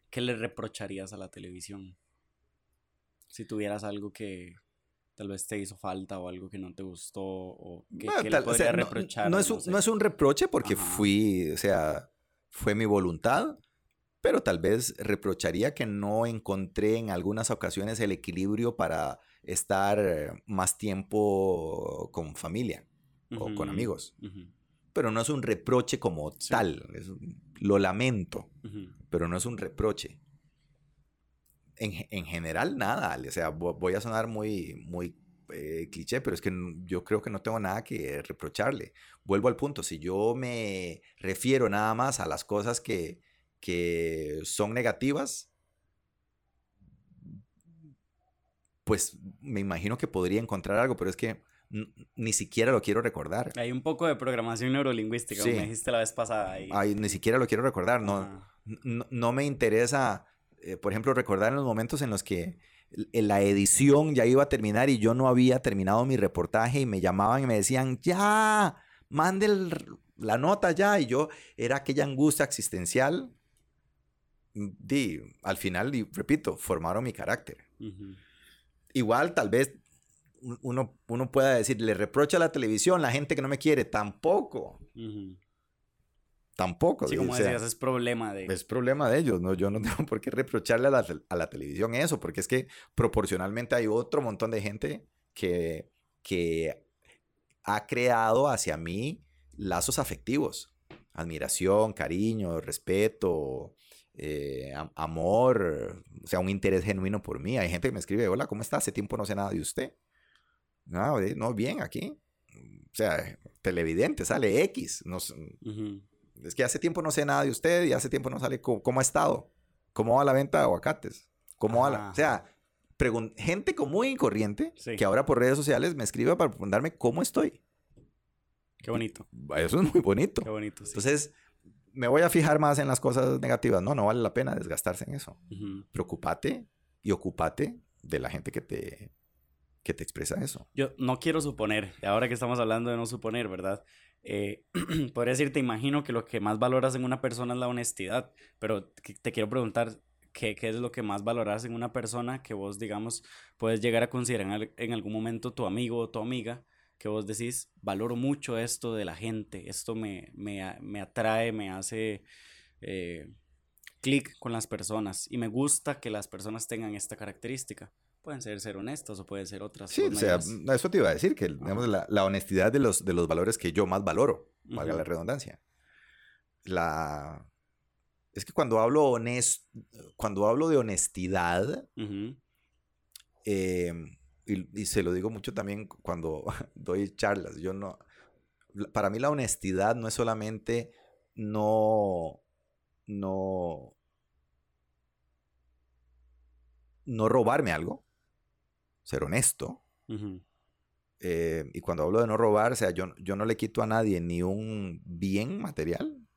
qué le reprocharías a la televisión? Si tuvieras algo que tal vez te hizo falta o algo que no te gustó o que, le podría reprochar. No, es un, no, es un, reproche porque fui, o sea, fue mi voluntad, pero tal vez reprocharía que no encontré en algunas ocasiones el equilibrio para estar más tiempo con familia o con amigos. Pero no es un reproche como tal, lo lamento, pero no es un reproche en, general nada, o sea, voy a sonar muy, muy eh, cliché, pero es que yo creo que no tengo nada que reprocharle. Vuelvo al punto, si yo me refiero nada más a las cosas que, que son negativas, pues me imagino que podría encontrar algo, pero es que ni siquiera lo quiero recordar. Hay un poco de programación neurolingüística, como me dijiste la vez pasada. Ay, ni siquiera lo quiero recordar, no, no, no, me interesa eh, por ejemplo, recordar en los momentos en los que la edición ya iba a terminar y yo no había terminado mi reportaje y me llamaban y me decían, ya, mande la nota ya. Y yo era aquella angustia existencial. Di, al final, y repito, formaron mi carácter. Igual, tal vez uno, uno pueda decir, le reprocha a la televisión la gente que no me quiere. Tampoco tampoco. Sí, como decías, es problema de... Es problema de ellos, ¿no? Yo no tengo por qué reprocharle a la, a la, televisión eso, porque es que proporcionalmente hay otro montón de gente que, que ha creado hacia mí lazos afectivos, admiración, cariño, respeto, eh, amor, o sea, un interés genuino por mí. Hay gente que me escribe, hola, ¿cómo está? Hace tiempo no sé nada de usted. No, no bien, aquí. O sea, televidente, sale X. No, es que hace tiempo no sé nada de usted y hace tiempo no sale cómo, ha estado, cómo va la venta de aguacates, cómo va la... O sea, gente común y corriente que ahora por redes sociales me escribe para preguntarme cómo estoy. Qué bonito. Eso es muy bonito. Qué bonito, sí. Entonces, me voy a fijar más en las cosas negativas. No, no vale la pena desgastarse en eso. Preocúpate y ocúpate de la gente que te, que te expresa eso. Yo no quiero suponer, ahora que estamos hablando de no suponer, ¿verdad? Eh, podría decir, te imagino que lo que más valoras en una persona es la honestidad, pero te quiero preguntar, ¿qué, ¿qué, es lo que más valoras en una persona que vos, digamos, puedes llegar a considerar en algún momento tu amigo o tu amiga? Que vos decís, valoro mucho esto de la gente, esto me, me, me atrae, me hace eh, clic con las personas y me gusta que las personas tengan esta característica. Pueden ser ser honestos o pueden ser otras. Sí, o sea, eso te iba a decir, que digamos, la, la, honestidad de los, de los valores que yo más valoro, valga la redundancia. La... Es que cuando hablo, honest... cuando hablo de honestidad, em, y, y, se lo digo mucho también cuando doy charlas, yo no... Para mí la honestidad no es solamente no... no no robarme algo, ser honesto. Eh, y cuando hablo de no robar, o sea, yo, yo no le quito a nadie ni un bien material,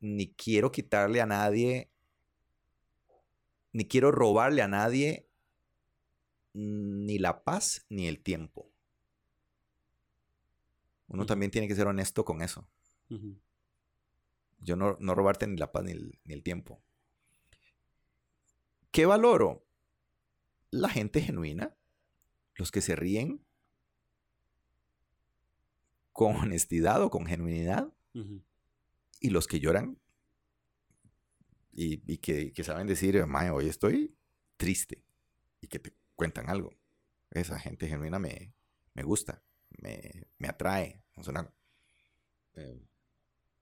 ni quiero quitarle a nadie, ni quiero robarle a nadie ni la paz ni el tiempo. Uno también tiene que ser honesto con eso. Yo no, no, robarte ni la paz ni el, ni el tiempo. ¿Qué valoro? La gente genuina los que se ríen con honestidad o con genuinidad y los que lloran y, que, saben decir, Mae, hoy estoy triste y que te cuentan algo. Esa gente genuina me, me gusta, me, atrae. Es eh,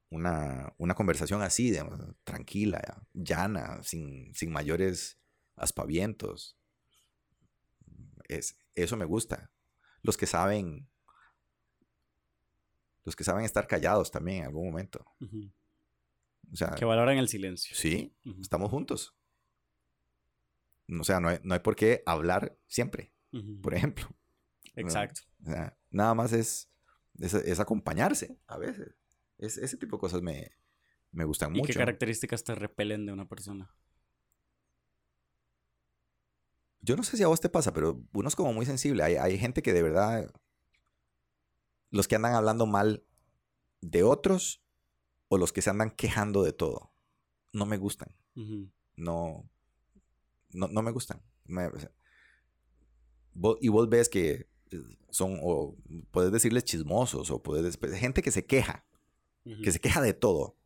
una, una, conversación así, tranquila, llana, sin, sin mayores aspavientos eso me gusta. Los que saben, los que saben estar callados también en algún momento. o sea, que valoran el silencio. Sí, estamos juntos. O sea, no hay, no hay por qué hablar siempre, por ejemplo. Exacto. nada más es, es, acompañarse a veces. Es, ese tipo de cosas me, me gustan mucho. ¿Y qué características te repelen de una persona? Yo no sé si a vos te pasa, pero uno es como muy sensible. Hay, gente que de verdad, los que andan hablando mal de otros o los que se andan quejando de todo, no me gustan. no, no, me gustan. y vos ves que son, o puedes decirles chismosos, o puedes, gente que se queja, que se queja de todo,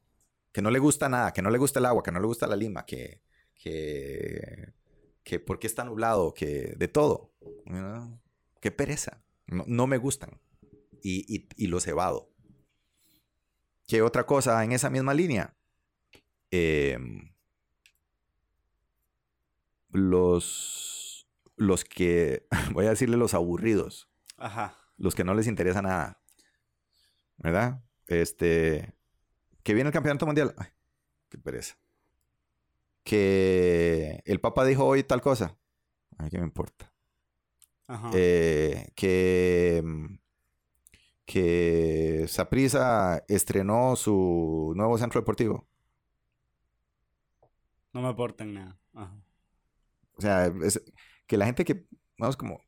que no le gusta nada, que no le gusta el agua, que no le gusta la lima, que, que que por qué está nublado, que de todo. Qué pereza. No, me gustan. Y, y, los evado. ¿Qué otra cosa en esa misma línea? Em, los, los que, voy a decirle los aburridos. Ajá. Los que no les interesa nada. ¿Verdad? Este, que viene el campeonato mundial. Ay, qué pereza que el Papa dijo hoy tal cosa. A qué me importa. Ajá. Eh, que mm, que Saprisa estrenó su nuevo centro deportivo. No me aportan nada. Ajá. O sea, que la gente que, vamos, como,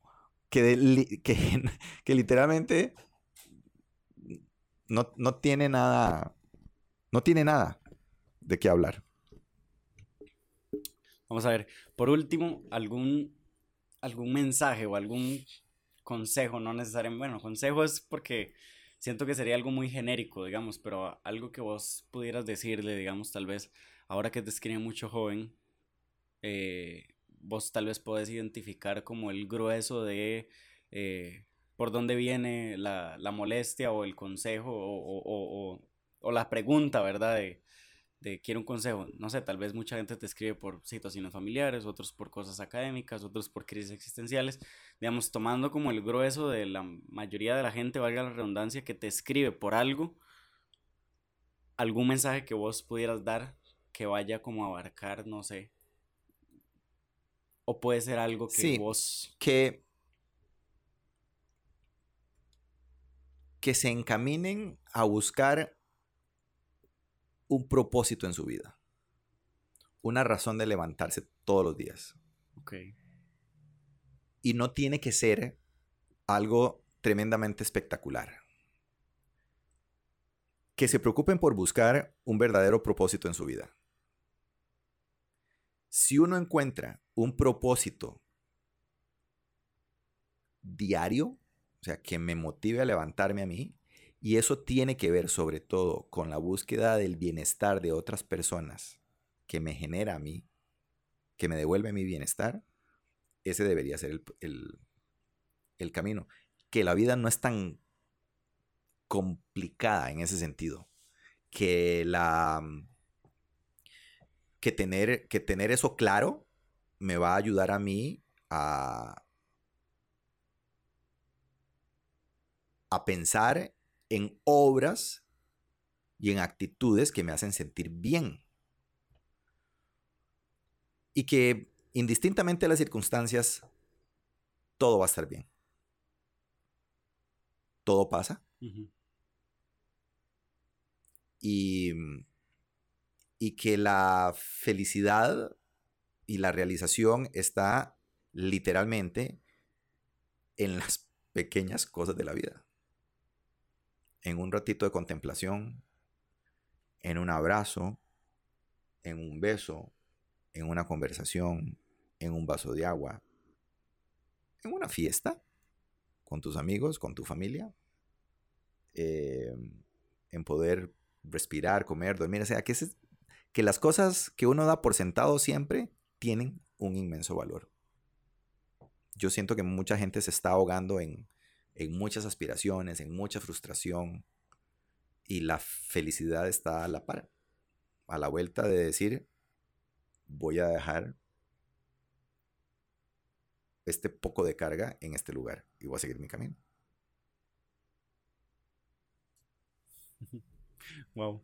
que, que, que, literalmente no, no tiene nada, no tiene nada de qué hablar. Vamos a ver, por último, algún, algún mensaje o algún consejo, no necesariamente, bueno, consejo es porque siento que sería algo muy genérico, digamos, pero algo que vos pudieras decirle, digamos, tal vez, ahora que te escribe mucho joven, eh, vos tal vez podés identificar como el grueso de eh, por dónde viene la, molestia o el consejo o, o la pregunta, ¿verdad? De quiero un consejo. No sé, tal vez mucha gente te escribe por situaciones familiares, otros por cosas académicas, otros por crisis existenciales. Digamos, tomando como el grueso de la mayoría de la gente, valga la redundancia, que te escribe por algo, algún mensaje que vos pudieras dar que vaya como a abarcar, no sé. O puede ser algo que sí, vos... Que... Que se encaminen a buscar un propósito en su vida. Una razón de levantarse todos los días. Ok. Y no tiene que ser algo tremendamente espectacular. Que se preocupen por buscar un verdadero propósito en su vida. Si uno encuentra un propósito diario, o sea, que me motive a levantarme a mí, y eso tiene que ver sobre todo con la búsqueda del bienestar de otras personas que me genera a mí, que me devuelve mi bienestar, ese debería ser el, el camino. Que la vida no es tan complicada en ese sentido. Que la que tener, que tener eso claro me va a ayudar a mí a, a pensar en obras y en actitudes que me hacen sentir bien. Y que indistintamente de las circunstancias, todo va a estar bien. Todo pasa. Y y que la felicidad y la realización está literalmente en las pequeñas cosas de la vida. En un ratito de contemplación, en un abrazo, en un beso, en una conversación, en un vaso de agua, en una fiesta, con tus amigos, con tu familia, eh, en poder respirar, comer, dormir. O sea, que ese, que las cosas que uno da por sentado siempre tienen un inmenso valor. Yo siento que mucha gente se está ahogando en, muchas aspiraciones, en mucha frustración, y la felicidad está a la par, a la vuelta de decir, voy a dejar este poco de carga en este lugar y voy a seguir mi camino. Wow.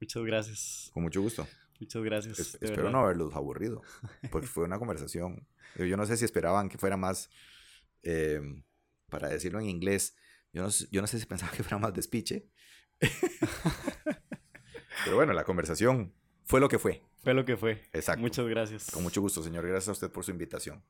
Muchas gracias. Con mucho gusto. Muchas gracias. espero no haberlos aburrido, porque fue una conversación. Yo no sé si esperaban que fuera más, eh, para decirlo en inglés, yo no, yo no sé si pensaban que fuera más despiche. Pero bueno, la conversación fue lo que fue. Fue lo que fue. Exacto. Muchas gracias. Con mucho gusto, señor. Gracias a usted por su invitación.